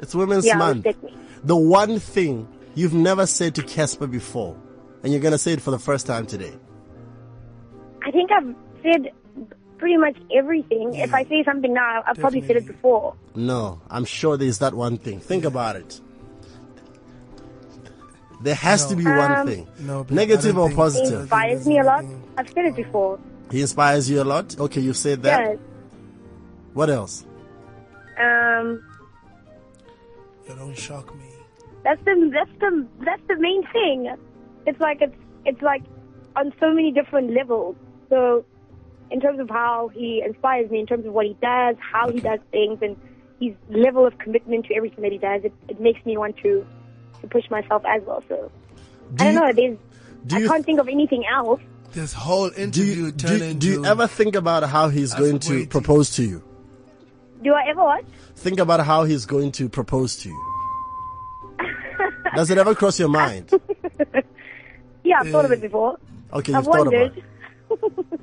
It's Women's Yeah, Month. The one thing you've never said to Cassper before, and you're gonna say it for the first time today. I think I've said pretty much everything. If I say something now, I've probably said it before. No, I'm sure there's that one thing. Think about it. There has to be one Um, thing. No, babe, Negative I or don't think- He positive? inspires me a lot. I've said it before. He inspires you a lot. Okay, you've said that. Yes. What else? Um, Yo, don't shock me. that's the that's the that's the main thing. It's like it's it's like on so many different levels. So, in terms of how he inspires me, in terms of what he does, how he does things, and his level of commitment to everything that he does, it, it makes me want to to push myself as well. So, I don't know. There's do I you- can't think of anything else. This whole Do interview you, turned do, into. do you ever think about how he's going to waiting. propose to you? Do I ever what? Think about how he's going to propose to you. *laughs* Does it ever cross your mind? *laughs* Yeah, I've thought of it uh, before. Okay, I've you've thought about it.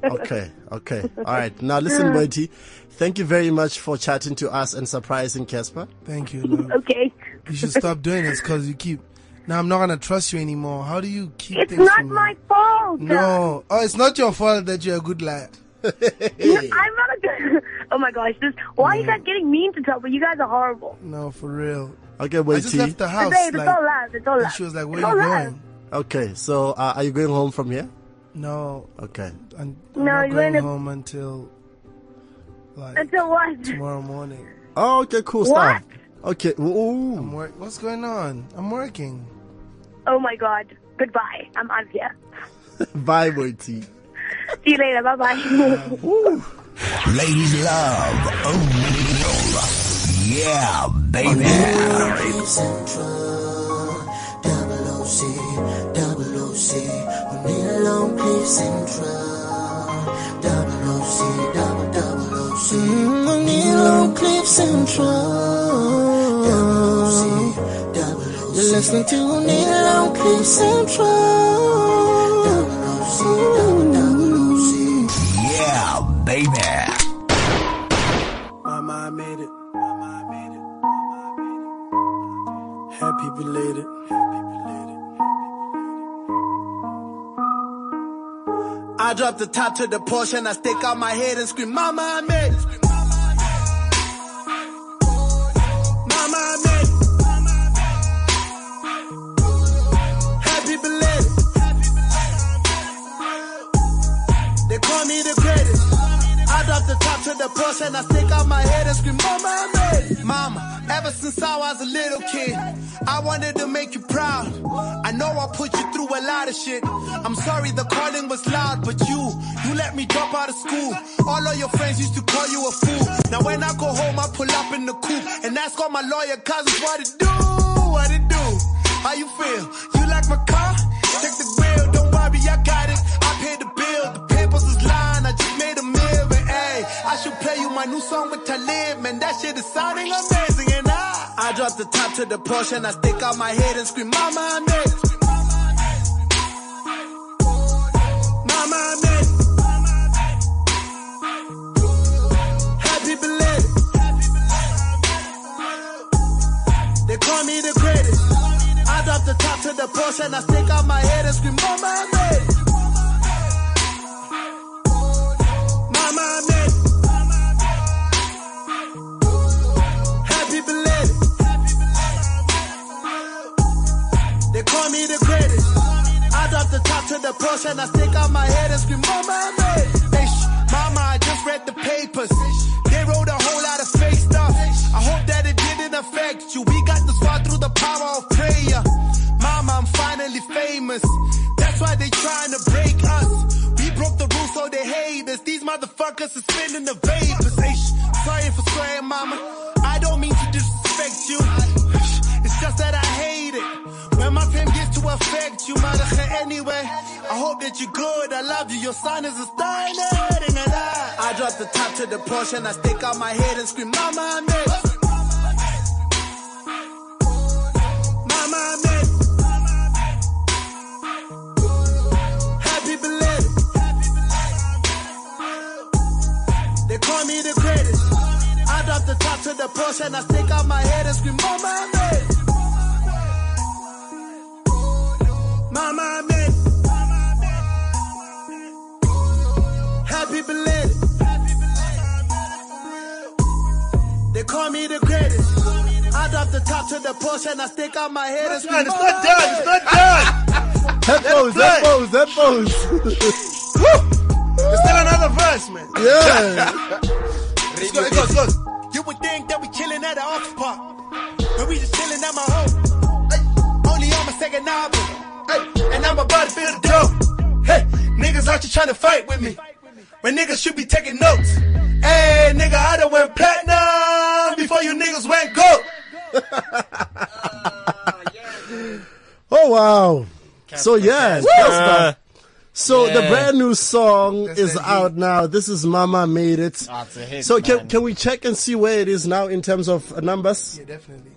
Okay, okay. All right. Now listen, Boity. Thank you very much for chatting to us and surprising Cassper. Thank you. Love. Okay. You should stop doing this because you keep. Now I'm not gonna trust you anymore. How do you keep It's things not from me? my fault. No. Oh, it's not your fault that you're a good liar. *laughs* I'm not a good. Oh my gosh! This. Why are you guys getting mean to Topper? You guys are horrible. No, for real. Okay, I just Boity. left the house. Babe, it's like, all love. It's all and love. she was like, "Where It's are all you love. going?" Okay, so uh, are you going home from here? No. Okay. I'm, No, I'm not you're going gonna- home until like Until what? tomorrow morning. Oh, okay, cool What? stuff. Okay. Ooh. I'm work. What's going on? I'm working. Oh my god. Goodbye. I'm out of here. Bye, Boity. See you later. Bye bye. Um, *laughs* Ladies love O'Neal. Yeah, baby. OC, O'Neal on Cliff Central, double OC, double double OC, mm, O'Neal on Cliff Central, double OC, double OC. You're listening to O'Neal on Cliff Central, double OC, double double OC. Yeah, baby. Mama, I made it. Mama, I made it. Mama, I made it. Happy belated. I drop the top to the Porsche and I stick out my head and scream, Mama, I made it. Mama, I made it. Happy belated. They call me the I the top to the push and I stick out my head and scream, Mama, I made it. Mama, ever since I was a little kid, I wanted to make you proud. I know I put you through a lot of shit. I'm sorry the calling was loud, but you, you let me drop out of school. All of your friends used to call you a fool. Now when I go home, I pull up in the coupe and ask all my lawyer cousins what it do, what it do. How you feel? You like my car? Take the wheel, don't worry, I got it. I paid the bill, the papers is lying, I just made a hey, I should play you my new song with Talib, man, that shit is sounding amazing, and I, I drop the top to the Porsche and I stick out my head and scream, Mama, I made it. Mama, I made it. Happy belated. They call me the greatest. I drop the top to the Porsche and I stick out my head and scream, Mama, I made it. Mama, I made it. To the Porsche and I stick out my head and scream, Mama, it. Hey, sh- Mama, I just read the papers. They wrote a whole lot of fake stuff. I hope that it didn't affect you. We got this far through the power of prayer. Mama, I'm finally famous. That's why they trying to break us. We broke the rules so they hate us. These motherfuckers are spinning the vapors. Hey, sorry for swearing, mama. I don't mean to disrespect you. It's just that I hate it. Affect you, mother, anyway. I hope that you're good. I love you. Your son is a star. I, drop the top to the Porsche and I stick out my head and scream, Mama, I made it. Mama, I made it. Happy belated. They call me the greatest. I drop the top to the Porsche and I stick out my head and scream, Mama, I made Mama, I made it. Happy belated. They call me the greatest. I drop the top to the Porsche and I stick out my head and scream, It's not done. It's not done. Headphones, Let it headphones, headphones. There's still another verse, man. Yeah. *laughs* Let's go, it goes, it goes. You would think that we chilling at the Ox Park, but we just chilling at my home. Only on my second album, hey, and I'm about to feel the dope. Hey, niggas out here trying to fight with me, when niggas should be taking notes. Hey, nigga, I done went platinum before you niggas went gold. *laughs* Oh wow. So yeah, Cassper. Cassper. So the brand new song is out now. This is Mama Made It. It's a hit, so can man. can we check and see where it is now in terms of uh, numbers? Yeah, definitely.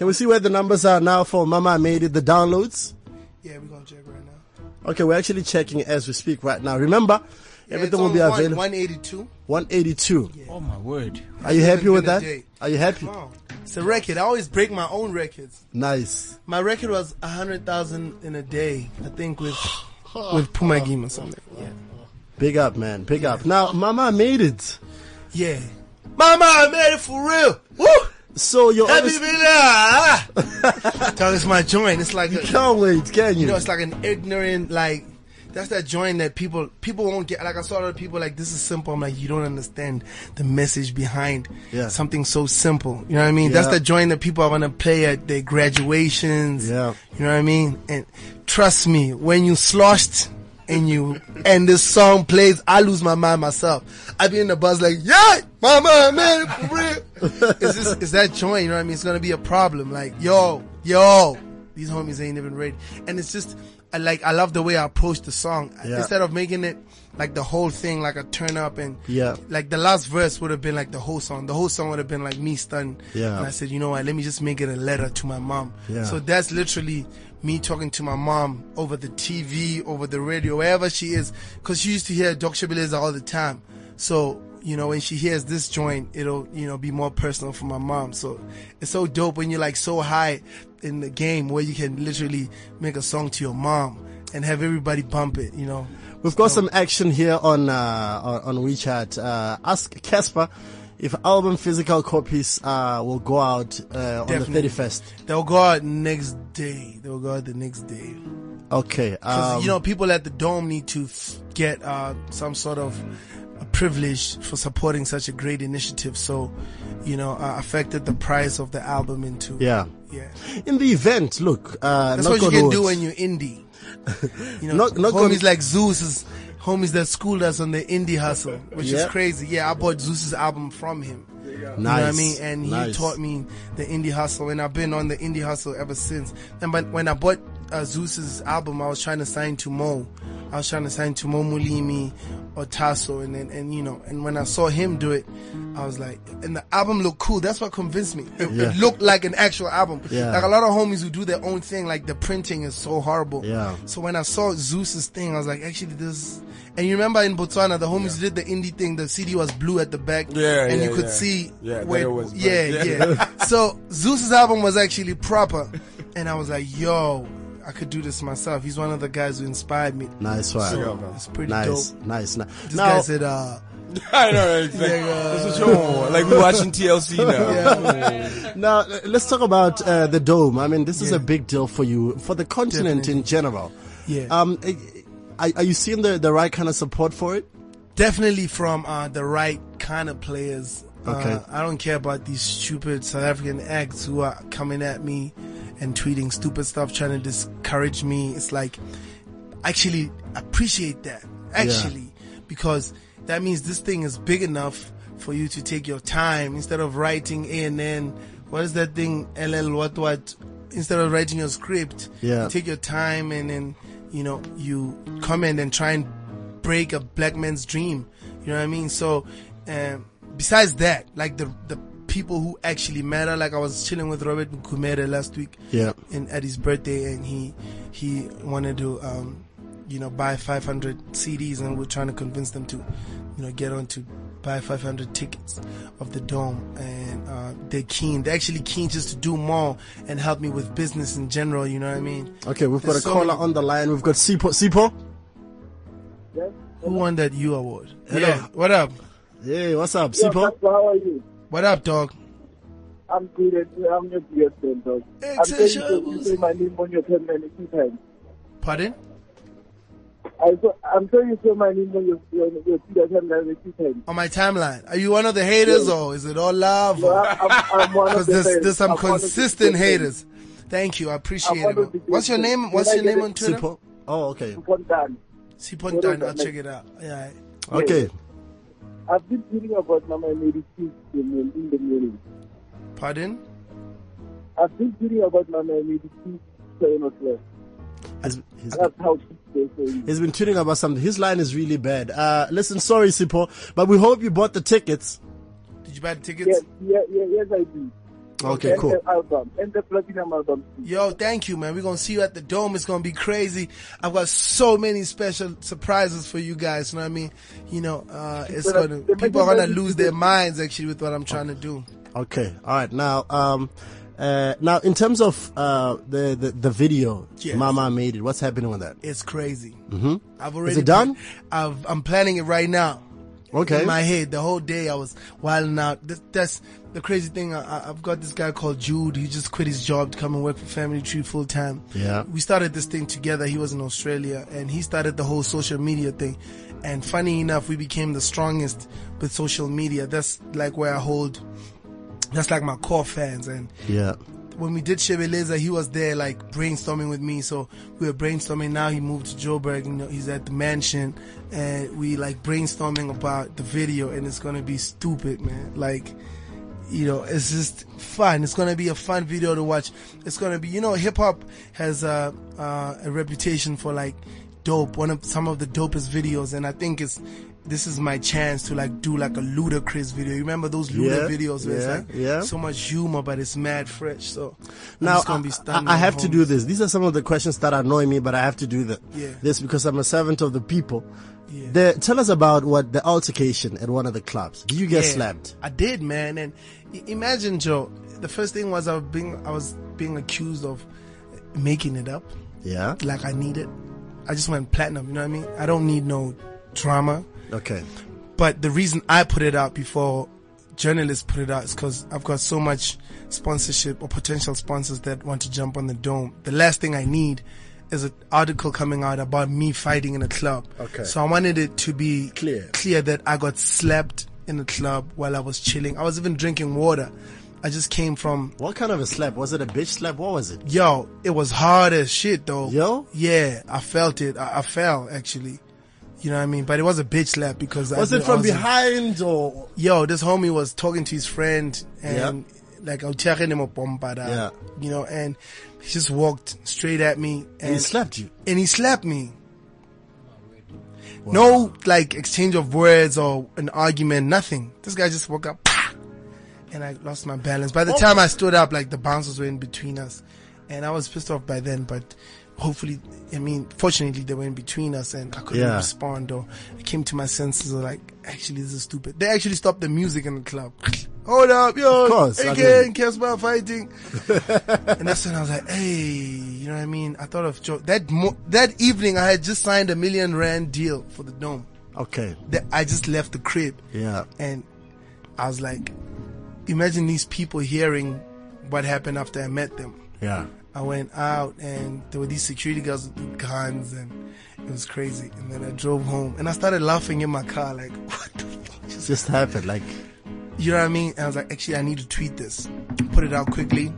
Can we see where the numbers are now for Mama Made It, the downloads? Yeah, we're gonna check right now. Okay, we're actually checking as we speak right now. Remember, Yeah, everything will be one- available. 182. 182. Oh my word. Are you happy with that? Are you happy? Wow. It's a record. I always break my own records. Nice. My record was a hundred thousand in a day. I think with *sighs* with Phumakim or something. Yeah. Big up, man. Big up. Now, Mama made it. Yeah. Mama, I made it for real. Woo! So you're Happy obvious- Villa. Dog, it's my joint. It's like You a, can't wait, can you? you know, it's like an ignorant like. That's that joint that people people won't get. Like I saw other people like this is simple. I'm like you don't understand the message behind Yeah. something so simple. You know what I mean? That's the joint that people are gonna play at their graduations. Yeah. You know what I mean? And trust me, when you sloshed and you and this song plays, I lose my mind myself. I be in the buzz like, yeah, mama, man, it's just, it's that joint, you know what I mean? It's gonna be a problem. Like, yo, yo, these homies ain't even ready. And it's just, I like, I love the way I approach the song. Yeah. Instead of making it like the whole thing, like a turn up and Yeah. like the last verse would have been like the whole song. The whole song would have been like me stunned. Yeah. And I said, you know what? Let me just make it a letter to my mom. Yeah. So that's literally me talking to my mom over the TV, over the radio, wherever she is, because she used to hear Dr. Beleza all the time. So you know, when she hears this joint, it'll you know be more personal for my mom. So it's so dope when you're like so high in the game where you can literally make a song to your mom and have everybody bump it. You know. We've got some action here on uh, on, on WeChat. Uh, ask Cassper if album physical copies uh, will go out uh, on the 31st. They'll go out next day. They'll go out the next day. Okay. Um, you know, people at the dome need to f- get uh, some sort of a privilege for supporting such a great initiative. So, you know, uh, affected the price of the album into yeah. yeah. In the event, look. Uh, That's what you can do when you're indie. *laughs* You know, Knock- knock homies on- like Zeus is homies that schooled us on the indie hustle, which is crazy. Yeah, I bought Zeus's album from him. You know what I mean? And he Nice. taught me the indie hustle, and I've been on the indie hustle ever since. And but when I bought uh, Zeus's album, I was trying to sign to Mo. I was trying to sign to Mo Mulimi or Tasso, and then and you know, and when I saw him do it, I was like, and the album looked cool. That's what convinced me. It, Yeah. it looked like an actual album. Yeah. Like a lot of homies who do their own thing, like the printing is so horrible. Yeah. So when I saw Zeus's thing, I was like, actually, this. And you remember in Botswana, the homies who did the indie thing. The CD was blue at the back, Yeah, and yeah, you could yeah. see Yeah, that where. it was yeah, yeah. Yeah. *laughs* so Zeus's album was actually proper, and I was like, yo, I could do this myself. He's one of the guys who inspired me. Nice one. So, it's pretty nice, dope. nice, nice. This Now- guy said, uh, *laughs* I know, right? It's like, Yeah, uh, that's what you want. Like we're watching TLC *laughs* now. Yeah. now uh, let's talk about uh, the dome. I mean, this is Yeah. a big deal for you, for the continent in general. Yeah. Um, uh, are, are you seeing the, the right kind of support for it? definitely from uh, the right kind of players. Okay. Uh, I don't care about these stupid South African acts who are coming at me and tweeting stupid stuff, trying to discourage me. It's like, actually appreciate that. Actually, because that means this thing is big enough for you to take your time instead of writing A and N. What is that thing? LL what what? Instead of writing your script, Yeah. you take your time and then you know you comment and try and break a black man's dream. You know what I mean? So, um, besides that, like the the people who actually matter. Like I was chilling with Robert Gumede last week. Yeah. And at his birthday, and he he wanted to um, you know buy 500 CDs, and we're trying to convince them to you know get on to buy 500 tickets of the dome, and uh, they're keen. They're actually keen just to do more and help me with business in general. You know what I mean? Okay, we've got a so caller many- on the line. We've got Sipo. Sipo? Who won that U award? Hello. Yeah. What up? Hey, what's up, Yeah, Sipo? Pastor, how are you? What up, dog? I'm good. I'm your dear friend, dog. I'm saying you you say my name on your pen many two times. Pardon? I saw, I'm sure you say my name on your your, your Twitter timeline many two times. On my timeline. Are you one of the haters or is it all love? No, I- I'm- I'm one of *laughs* 'Cause the there's, haters. there's some I'm one of the consistent haters. haters. Thank you. I appreciate it. of the man. What's your name? What's I your name on Twitter? Sipo? Oh, okay. Spontan. Sipontan. I'll check it out. Yeah. Okay. I've been reading about Mama Mary King in in the morning. Pardon? I've been reading about Mama Mary King seven o'clock. He's, he's, That's how she says it. he's been tweeting about something. His line is really bad. Uh, listen, sorry, Sipo, but we hope you bought the tickets. Did you buy the tickets? Yes, yeah, yeah, yes, I do. Okay, cool. The album and the platinum album. Yo, thank you, man. We're gonna see you at the dome. It's gonna be crazy. I've got so many special surprises for you guys. You know what I mean? You know, uh, it's But, uh, gonna people are gonna lose their minds actually with what I'm trying to do. Okay, all right. Now, um, uh, now in terms of uh, the, the the video, Yes. Mama made it. What's happening with that? It's crazy. hmm I've already Is it done? I've, I'm planning it right now. Okay. In my head, the whole day I was wilding out. This, that's the crazy thing. I, I've got this guy called Jude. He just quit his job to come and work for Family Tree full time. Yeah. We started this thing together. He was in Australia and he started the whole social media thing. And funny enough, we became the strongest with social media. That's like where I hold, that's like my core fans. And Yeah. when we did Shebeleza, he was there like brainstorming with me. So we were brainstorming. Now he moved to Joburg. You know, he's at the mansion, and we like brainstorming about the video, and it's gonna be stupid, man. Like, you know, it's just fun. It's gonna be a fun video to watch. It's gonna be, you know, hip hop has a uh, a reputation for like dope. One of some of the dopest videos, and I think it's. This is my chance to like do like a ludicrous video. You remember those Luda Yeah, videos where yeah, it's like yeah. so much humor, but it's mad fresh. So Now, just gonna be I. I have to do this. These are some of the questions that annoy me, but I have to do the, Yeah. this because I'm a servant of the people. Yeah. The, tell us about what the altercation at one of the clubs. Did you get Yeah, slapped? I did, man. And imagine, Joe. The first thing was I was being I was being accused of making it up. Yeah. Like I need it. I just went platinum. You know what I mean? I don't need no drama. Okay. But the reason I put it out before journalists put it out is because I've got so much sponsorship or potential sponsors that want to jump on the dome. The last thing I need is an article coming out about me fighting in a club. Okay. So I wanted it to be Clear. clear that I got slapped in a club while I was chilling. I was even drinking water. I just came from. What kind of a slap? Was it a bitch slap? What was it? Yo, it was hard as shit though. Yo? Yeah, I felt it. I, I fell actually. You know what I mean? But it was a bitch slap because Was I, it from was- behind or? Yo, this homie was talking to his friend and like I'll check him up Yeah. you know, and he just walked straight at me and he slapped you. and he slapped me. No like exchange of words or an argument, nothing. This guy just woke up and I lost my balance. By the Oh. time I stood up, like the bouncers were in between us. And I was pissed off by then, but hopefully, I mean, fortunately they were in between us and I couldn't Yeah. respond or I came to my senses like, actually this is stupid. They actually stopped the music in the club. *laughs* Hold up, yo, Of course, I AK mean- Cassper fighting. *laughs* and that's when I was like, hey, you know what I mean? I thought of Joe. That mo- that evening, I had just signed a million rand deal for the dome. Okay. That I just left the crib. Yeah. And I was like, imagine these people hearing what happened after I met them. Yeah. I went out and there were these security guards with guns and it was crazy. And then I drove home and I started laughing in my car like, *laughs* what the fuck It just happened. Like, you know what I mean? And I was like, actually, I need to tweet this, put it out quickly,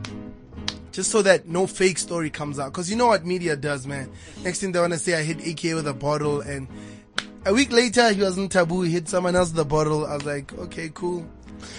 just so that no fake story comes out. Cause you know what media does, man. Next thing they want to say, I hit AK with a bottle, and a week later, he was in taboo. He hit someone else with a bottle. I was like, okay, cool.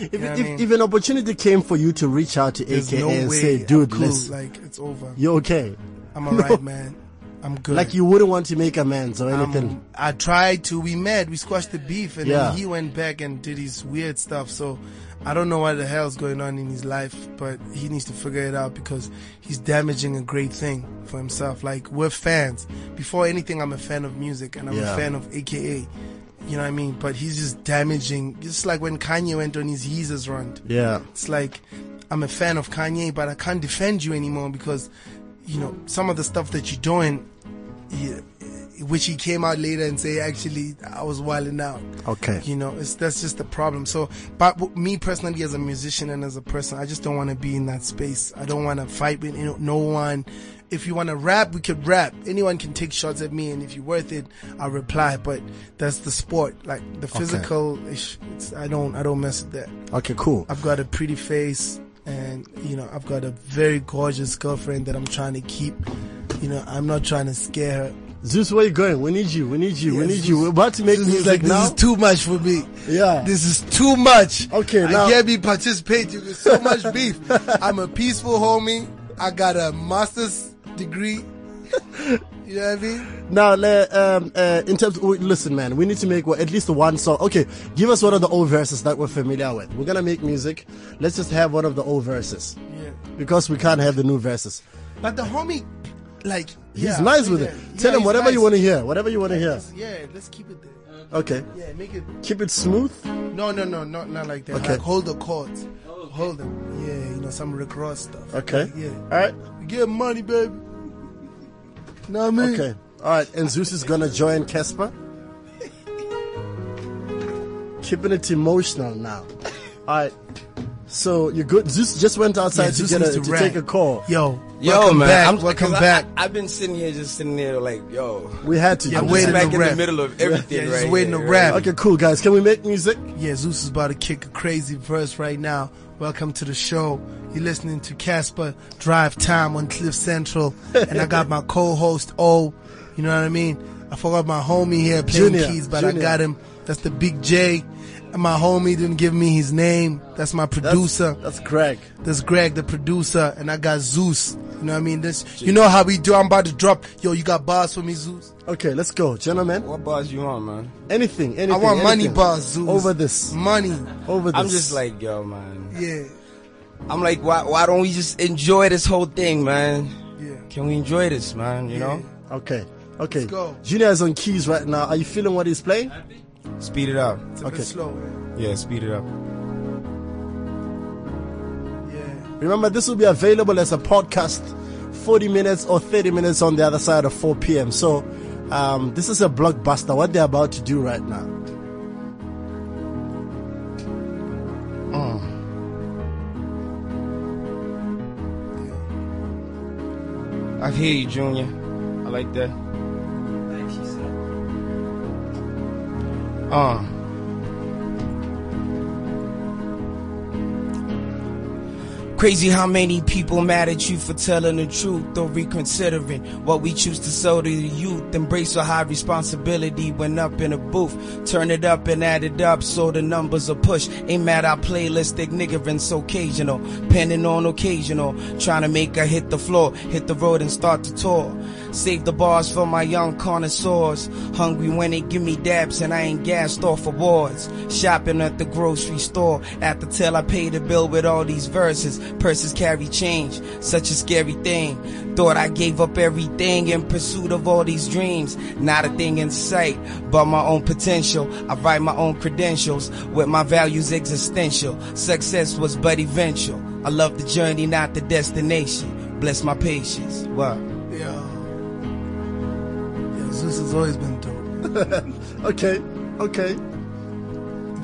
if, know I mean? if an opportunity came for you to reach out to There's AKA no and say, dude, cool. listen, Like it's over. You're okay? I'm *laughs* No. alright, man. I'm good. Like you wouldn't want to make amends or Um, anything. I tried to. We met. We squashed the beef, and Yeah. then he went back and did his weird stuff. So I don't know what the hell's going on in his life, but he needs to figure it out because he's damaging a great thing for himself. Like we're fans. Before anything, I'm a fan of music, and I'm Yeah. a fan of AKA. You know what I mean? But he's just damaging. It's like when Kanye went on his Yeezus run. Yeah. It's like I'm a fan of Kanye, but I can't defend you anymore because, you know, some of the stuff that you're doing, yeah, which he came out later and say, actually, I was wilding out. Okay. You know, it's, that's just the problem. So, but me personally, as a musician and as a person, I just don't want to be in that space. I don't want to fight with you know, no one. If you want to rap, we could rap. Anyone can take shots at me, and if you're worth it, I'll reply. But that's the sport. Like the Okay. physical, it's, I don't, I don't mess with that. Okay, cool. I've got a pretty face and you know I've got a very gorgeous girlfriend that I'm trying to keep. You know I'm not trying to scare her. Zeus, where you going? We need you. We need you. we Yeah, need you. We're about to make This is music like now. this is too much for me. Yeah. This is too much. Okay, I now- can't be participating with so much *laughs* beef. I'm a peaceful homie. I got a master's degree. *laughs* You know what I mean? Now, um, uh, in terms, wait, listen, man, we need to make what, at least one song. Okay, give us one of the old verses that we're familiar with. We're gonna make music. Let's just have one of the old verses Yeah. because we can't have the new verses. But the homie, like, He's yeah, nice with that. it. Yeah, Tell him he's whatever you want to hear. Whatever you want to hear. Let's- Yeah, let's keep it there. Okay. Yeah, make it. Keep it smooth. No, no, no, not not like that. Okay. Like hold the chords, oh, hold them. Yeah, you know some Rick Ross stuff. Okay. Yeah. All right. We get money, baby. Know what I mean? Okay. All right. And Zeus is gonna join Cassper. Keeping it emotional now. All right. So you're good. Zeus just went outside Yeah, to Zeus get a, to to take a call. Yo, Yo, welcome man, back. I'm welcome 'cause I- back. I, have been sitting here, just sitting there, like, yo. We had to. Yeah, I'm waiting that. back in rap. the middle of everything, Yeah, right just waiting here, to right rap. Okay, cool, guys. Can we make music? Yeah, Zeus is about to kick a crazy verse right now. Welcome to the show. You're listening to Cassper Drive Time on Cliff Central, and I got my *laughs* co-host O. You know what I mean? I forgot my homie here playing Junior, keys, but I got him. That's the Big J. And my homie didn't give me his name. That's my producer. That's Greg. That's Greg, the producer, and I got Zeus. You know what I mean? This, you know how we do. I'm about to drop. Yo, you got bars for me, Zeus? Okay, let's go, gentlemen. What bars you want, man? Anything, anything. I want money bars, Zeus. over this. Money. Over this. I'm just like, yo, man. Yeah. I'm like, why, why don't we just enjoy this whole thing, man? Yeah. Can we enjoy this, man? You know? Okay. Okay. Let's go. Junior is on keys right now. Are you feeling what he's playing? Speed it up. It's a okay. bit slow. Man. Yeah, speed it up. Yeah. Remember, this will be available as a podcast, 40 minutes or 30 minutes on the other side of 4 p.m. So, um, this is a blockbuster. What they're about to do right now. Mm. I hear you, Junior. I like that. Uh. Crazy how many people mad at you for telling the truth or reconsidering what we choose to sell to the youth. Embrace a high responsibility when up in a booth. Turn it up and add it up so the numbers are pushed. Ain't mad our playlist ignorance occasional. Penning on occasional. Trying to make her hit the floor, hit the road and start to tour. Save the bars for my young connoisseurs. Hungry when they give me dabs and I ain't gassed off awards. Shopping at the grocery store. After till I pay the bill with all these verses. Purses carry change. Such a scary thing. Thought I gave up everything in pursuit of all these dreams. Not a thing in sight, but my own potential. I write my own credentials with my values existential. Success was but eventual. I love the journey, not the destination. Bless my patience. Wow. Yo. Yo, Zeus has always been dope. *laughs* okay, okay.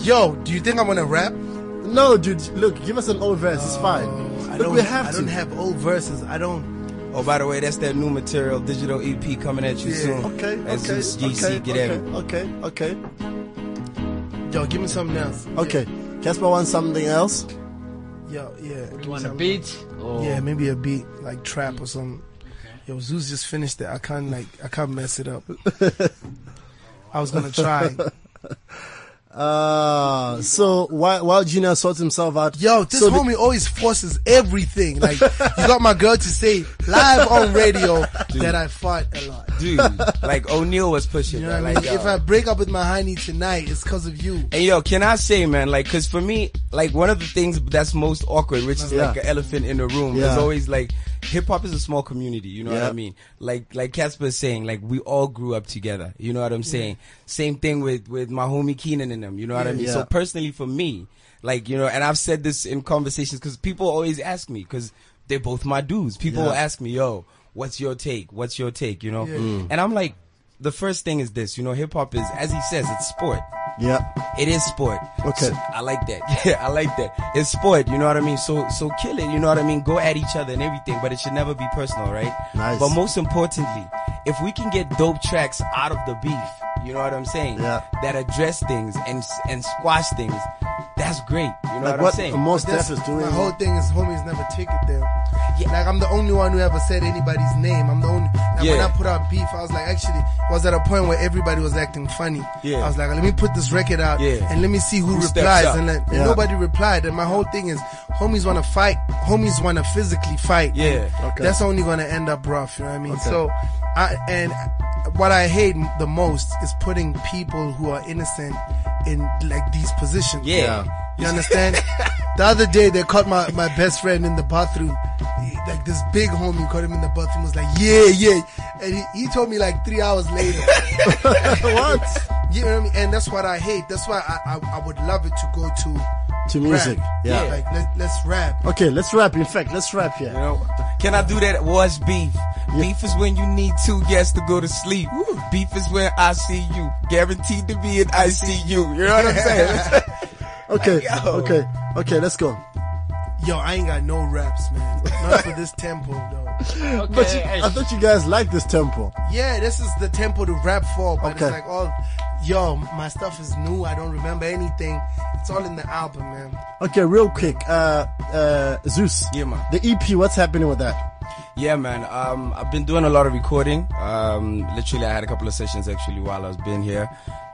Yo, do you think I'm gonna rap? No, dude. Look, give us an old verse. It's oh, fine. I Look, don't. we have I to. don't have old verses. I don't. Oh, by the way, that's that new material, digital EP coming at you Yeah. soon. Okay, At okay, Zeus GC, okay, get okay, at me. okay, okay. Yo, give me something else. Okay, Cassper wants something else. Yo, yeah. give me want a something beat? Or- Yeah, maybe a beat like trap or something. Yo, Zeus just finished it. I can't like. I can't mess it up. *laughs* I was gonna try. Uh, so while while Junior sorts himself out, Yo, this so the- homie always forces everything. Like, you got my girl to say live on radio that I fought a lot. Dude, like O'Neal was pushing You know that. what Like, mean? If. I break up with my honey tonight, it's because of you. And yo, can I say, man, like, cause for me, like, one of the things that's most awkward, which is Yeah. like an elephant in the room, Yeah. is always like, hip hop is a small community, you know what I mean? Like, like Cassper is saying, like, we all grew up together, you know what I'm saying? Same thing with, with my homie Kiernan and them, you know what I mean? Yeah. So personally for me, like, you know, and I've said this in conversations, cause people always ask me, cause they're both my dudes. People Yeah. will ask me, yo, what's your take? What's your take? You know? Yeah. Mm. And I'm like, the first thing is this, you know, hip hop is, as he says, it's sport. Yeah. It is sport. Okay. So, I like that. *laughs* Yeah, I like that. It's sport, you know what I mean? So so kill it, you know what I mean? Go at each other and everything, but it should never be personal, right? Nice. But most importantly, if we can get dope tracks out of the beef, you know what I'm saying? Yeah. That address things and and squash things, that's great. You know Like what, I'm what saying? most That's- Def is doing. My whole thing is homies never take it there. Like I'm the only one who ever said anybody's name. I'm the only. Like when I put out beef, I was like, actually, was at a point where everybody was acting funny. Yeah. I was like, let me put this record out Yeah. and let me see who, Who replies. up. And, let, and nobody replied. And my whole thing is, homies want to fight. Homies want to physically fight. Yeah. Okay. That's only gonna end up rough. You know what I mean? Okay. So, I and what I hate the most is putting people who are innocent in like these positions. Yeah. You understand? the other day they caught my, my best friend in the bathroom. He- like this big homie caught him in the bathroom was like, yeah, yeah. And he, he told me like three hours later. *laughs* what? You know what I mean? And that's what I hate. That's why I, I, I would love it to go to To music. rap. Yeah. Like let, let's rap. Okay, let's rap. In fact, let's rap here. You know, can I do that? What's beef? Beef is when you need two guests to go to sleep. Beef is when I see you, guaranteed to be in ICU. You know what I'm saying? *laughs* Okay, *laughs* Yo. okay, okay. Let's go. Yo, I ain't got no raps, man. Not for this tempo though. *laughs* Okay. But you, I thought you guys like this tempo. Yeah, this is the tempo to rap for, but Okay. it's like all, yo, my stuff is new. I don't remember anything. It's all in the album, man. Okay, real quick. Uh, uh, Zeus. Yeah, man. The EP. What's happening with that? Yeah, man. Um, I've been doing a lot of recording. Um, literally, I had a couple of sessions actually while I was been here.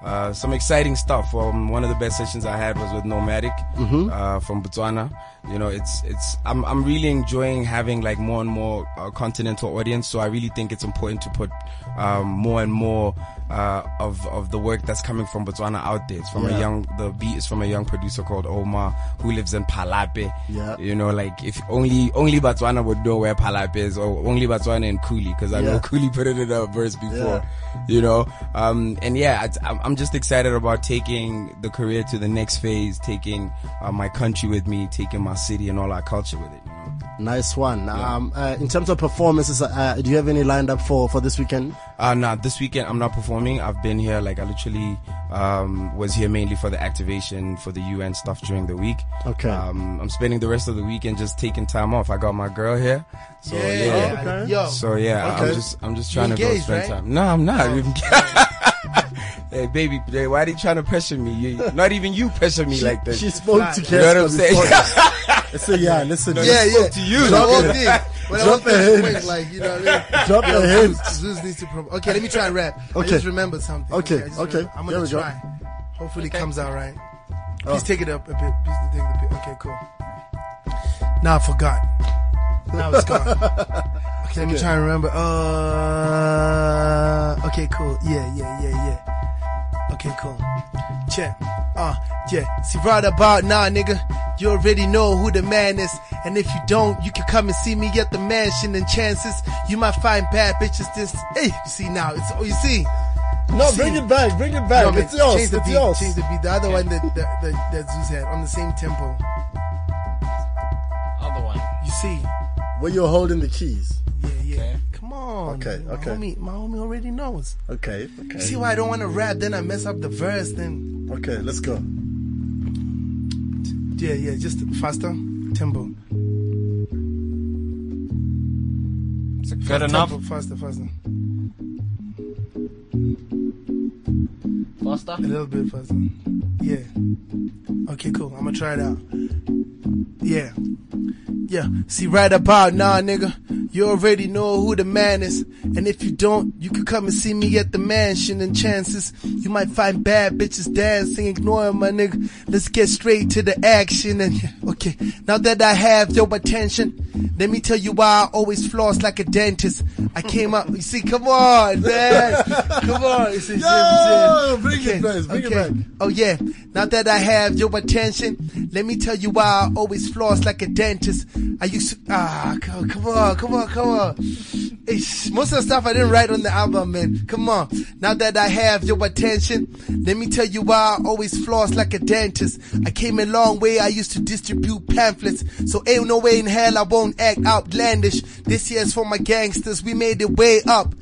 Uh, some exciting stuff. Um, one of the best sessions I had was with Nomadic Mhm. uh, from Botswana. You know, it's it's. I'm I'm really enjoying having like more and more uh, continental audience. So I really think it's important to put um, more and more uh, of of the work that's coming from Botswana out there. It's from Yeah. a young. The beat is from a young producer called Omar who lives in Palapye. Yeah. You know, like if only only Botswana would know where Palapye is, or only Botswana and Kuli, because I know Yeah. Kuli put it in a verse before. You know, um, and yeah, I'm, I'm just excited about taking the career to the next phase, taking uh, my country with me, taking my city and all our culture with it. You know? Nice one. Um, uh, in terms of performances, uh, do you have any lined up for for this weekend? Uh, nah, this weekend I'm not performing performing. I've been here, like I literally um, was here mainly for the activation for the UN stuff during the week. Okay. Um, I'm spending the rest of the weekend just taking time off. I got my girl here. So Yeah, yeah. yeah. Okay. Yo. So yeah, I'm just I'm just You trying to go engaged, spend right? Oh. time. No, I'm not. *laughs* hey baby, why are they trying to pressure me? You, not even you pressure me She- like that. she spoke to You know what I'm saying? *laughs* before. I said, yeah, listen. No, Yeah, yeah. to you. When Drop walked it. in, when Drop walked in, hint. like you know, what I mean? *laughs* Drop Yo, a hint. Zeus, Zeus needs to. Pro- okay, let me try and rap. I Okay. just remembered something. Okay, I just okay. remembered. I'm gonna we go. Hopefully, Okay. it comes out right. Oh. Please take it up a bit. Please take it a bit. Okay, cool. Now I forgot. Now it's gone. *laughs* Okay, let me Okay. try and remember. Uh, okay, cool. Yeah, yeah, yeah, yeah. Okay, cool. Check. Uh, yeah. See, right about now, nigga, you already know who the man is. And if you don't, you can come and see me at the mansion. And chances you might find bad bitches. This, hey, you see now, it's oh, you see. No, You bring it back, bring it back. No, man, It's yours, Change the it's beat. yours. Change the beat. The other one that that, that that Zeus had on the same tempo. Other one. You see? Where you're holding the keys. Yeah, yeah. Come on. Okay, my okay. Homie, my homie already knows. Okay, okay. See why I don't want to rap? Then I mess up the verse. Then Okay, let's go. yeah, yeah. Just faster tempo. Is it Fast good enough? tempo, Faster, faster. Faster? A little bit faster. Yeah. Okay, cool. I'm gonna try it out. Yeah. Yeah. See, right about now, nigga, you already know who the man is. And if you don't, you can come and see me at the mansion. And chances you might find bad bitches dancing, ignoring my nigga. Let's get straight to the action. And *laughs* okay, now that I have your attention, let me tell you why I always floss like a dentist. I came up, you see, come on, man. *laughs* Come on. You see, you see what I'm saying? Yo, bring it back, bring it back. Oh yeah, now that I have your attention, let me tell you why I always floss like a dentist. I used to, ah, come, come on, come on, come on. Ish, most of the stuff I didn't write on the album, man. Come on. Now that I have your attention, let me tell you why I always floss like a dentist. I came a long way, I used to distribute pamphlets. So ain't no way in hell I won't act outlandish. This year's for my gangsters, we made it way up.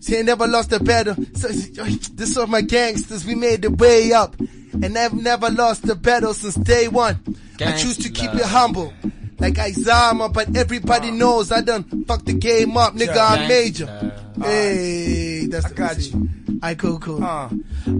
See, I never lost a battle. So, this for my gangsters, we made the way up. And I've never lost a battle since day one. I choose to keep it humble. Like Izama, but everybody knows I done fucked the game up, nigga. I'm major. Hey, that's I got you. I cool, cool. Uh,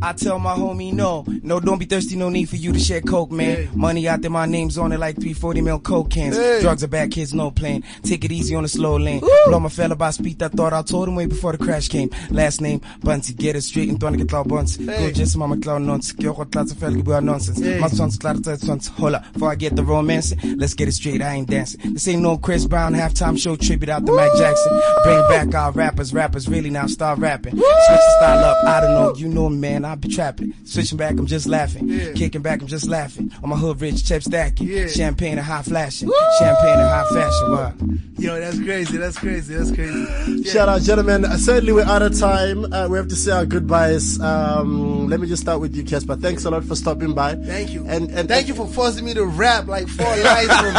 I tell my homie no, no, don't be thirsty, no need for you to share coke, man. Money out there, my name's on it like 340 mil coke cans. Hey. Drugs are bad, kids no plan. Take it easy on the slow lane. Blow my fella by speed, I thought I told him way before the crash came. Last name, Bunty, get it straight, and don't get loud buns. Go just mama clown nonsense. Kyo ko tlatsa fel ke bua nonsense. Hey. My son's klata son's hola. Before I get the romance, let's get it straight, I ain't dancing. This ain't no Chris Brown halftime show tribute out to Mike Jackson. Bring back our rappers, rappers really now start rapping. Switch the style up, I don't know, you know me, man, I be trapping. Switching back, I'm just laughing. Yeah. Kicking back, I'm just laughing. On my hood rich, chip stacking. Yeah. Champagne and high flashing. Champagne and high fashion, what? Yo, that's crazy. That's crazy. That's crazy. Yeah. Shout out, gentlemen. Uh, Sadly, we're out of time. Uh, we have to say our goodbyes. Um, let me just start with you, Cassper. Thanks a lot for stopping by. Thank you. And, and Thank you for forcing me to rap like four lines *laughs* from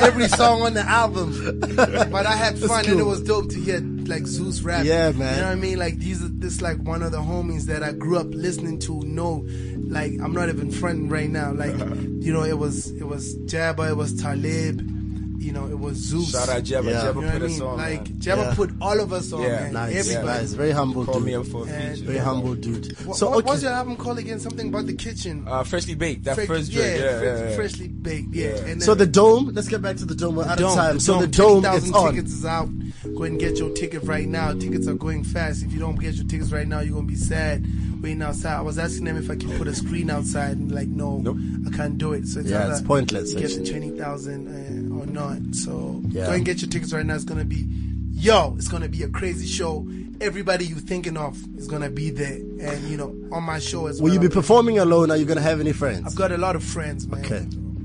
every song on the album. *laughs* But I had fun and it was dope to hear like Zeus rap. Yeah, man. You know what I mean? Like these are this like one of the homies that I grew up listening to. Know, like I'm not even fronting right now. Like *laughs* you know, it was it was Jabba, it was Talib. You know, it was Zeus. Shout out Jabba. Yeah. Jabba You know put I us on. Like man. Jabba Yeah. put all of us on. Yeah. man. Nice, Everybody. nice. Very humble Call dude. me up for a And- feature. Very humble dude. What, So, what okay. was your album called again? Something about the kitchen. Uh, freshly baked. That Fresh- first drink. Yeah, fre- yeah, yeah. freshly baked. Yeah. And So the dome, let's get back to the dome. We're out of Dome, time. So the 20,000 dome is on. tickets is out. Go ahead and get your ticket right now. Tickets are going fast. If you don't get your tickets right now, you're gonna be sad waiting outside. I was asking them if I can put a screen outside, and like, no, I can't do it. So it's Yeah, it's pointless, You get the twenty thousand uh, or not. So Yeah. go and get your tickets right now. It's gonna be, yo, it's gonna be a crazy show. Everybody you thinking of is gonna be there, and you know, on my show as Will well. Will you be performing alone? Are you going to have any friends? I've got a lot of friends, man. Okay.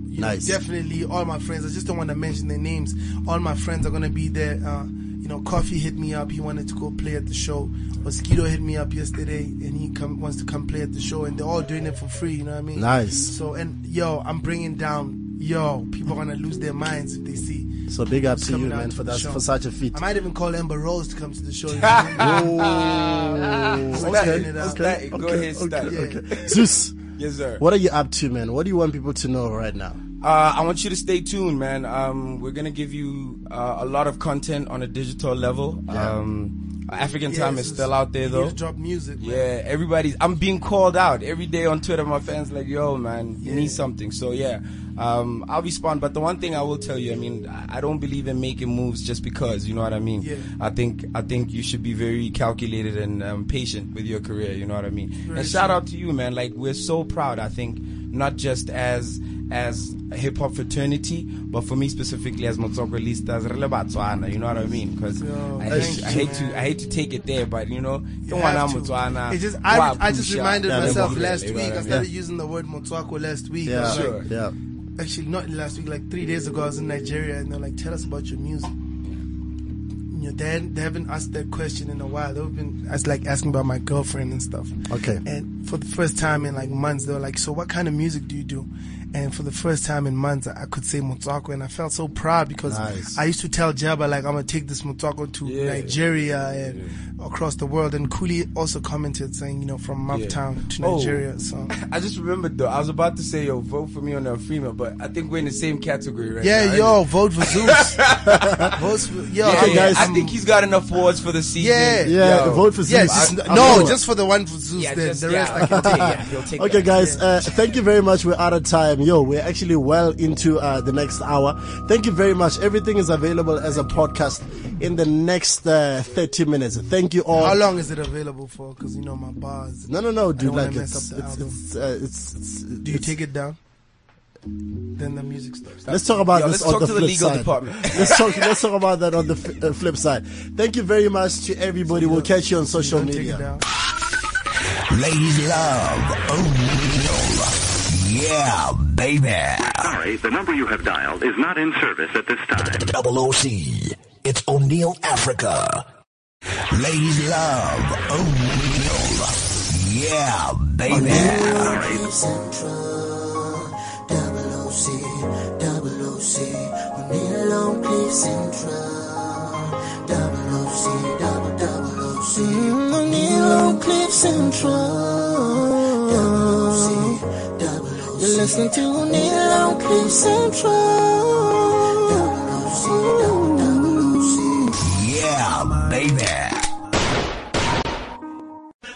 You know, Nice. definitely all my friends. I just don't want to mention their names. All my friends are gonna be there. Uh, you know, Coffee hit me up. He wanted to go play at the show. Mosquito hit me up yesterday, and he come, wants to come play at the show. And they're all doing it for free. You know what I mean? Nice. So and yo, I'm bringing down. Yo, people are gonna lose their minds if they see So big up to you, man, for that for such a feat. I might even call Amber Rose to come to the show. *laughs* Oh, Starting okay, okay, Go ahead, start. okay, Zeus, Yes, sir. what are you up to, man? What do you want people to know right now? Uh, I want you to stay tuned, man. Um, we're gonna give you uh, a lot of content on a digital level. Um, African Yeah, time is still out there though. drop music, man. Yeah, everybody's. I'm being called out every day on Twitter. My fans like, yo, man, you Yeah. need something. So yeah, um, I'll respond. But the one thing I will tell you, I mean, I I don't believe in making moves just because. You know what I mean? Yeah. I think I think you should be very calculated and um, patient with your career. You know what I mean? Very and shout true. out to you, man. Like we're so proud. I think not just as as hip hop fraternity, but for me specifically as Motsoko Listas, Rele Batswana, you know what I mean? Because Yo, I, hate, I hate to I hate to take it there, but you know, You don't want have to to. Motswana. Just, I, I just reminded yeah, myself last you week. I mean? started using the word Motswako last week. Yeah, sure. like- yeah. Actually, not last week, like three days ago, I was in Nigeria and they're like, tell us about your music. You know, they, they haven't asked that question in a while. They've been as like asking about my girlfriend and stuff. Okay. And for the first time in like months, they were like, so what kind of music do you do? And for the first time in months, I could say Motswako and I felt so proud because Nice. I used to tell Jabba like, I'm going to take this Motswako to Yeah. Nigeria and across the world. And Kuli also commented saying, you know, from Yeah. Moptown to Oh. Nigeria. So I just remembered though. I was about to say, yo, vote for me on the Freeman, but I think we're in the same category right yeah, now. yo, vote for Zeus. *laughs* Vote for, yo, Yeah, I'm- guys, I think he's got enough awards for the season. Yeah. Yeah, Yo. vote for Yeah, Zeus. just, I- no, just for the one for Zeus. Yeah, then just- the yeah, rest I can okay, take. *laughs* yeah, take Okay, that. guys, uh, thank you very much. We're out of time. Yo, we're actually well into uh, the next hour. Thank you very much. Everything is available as a podcast in the next uh, 30 minutes. Thank you all. How long is it available for? Because you know my bars. No, no, no, dude. don't Like, it's, it's, it's, uh, it's, it's, Do you take it down? Then the music stops. Let's talk about Yo, this let's on talk the to the flip legal side. department. *laughs* let's talk. Let's talk about that on the f- uh, flip side. Thank you very much to everybody. We'll catch you on social Don't take it media. down. Ladies love O'Neal. Yeah, baby. Sorry, the number you have dialed is not in service at this time. Double OC. It's O'Neal Africa. Ladies love O'Neal. Yeah, baby. Cliff Central, double OC, double OC, O'Neal on Cliff Central, double OC, double double OC, O'Neal on Cliff Central, double OC. You're listening to O'Neal on Cliff Central, double OC, double double OC. Yeah, baby.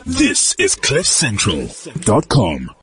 This is CliffCentral.com.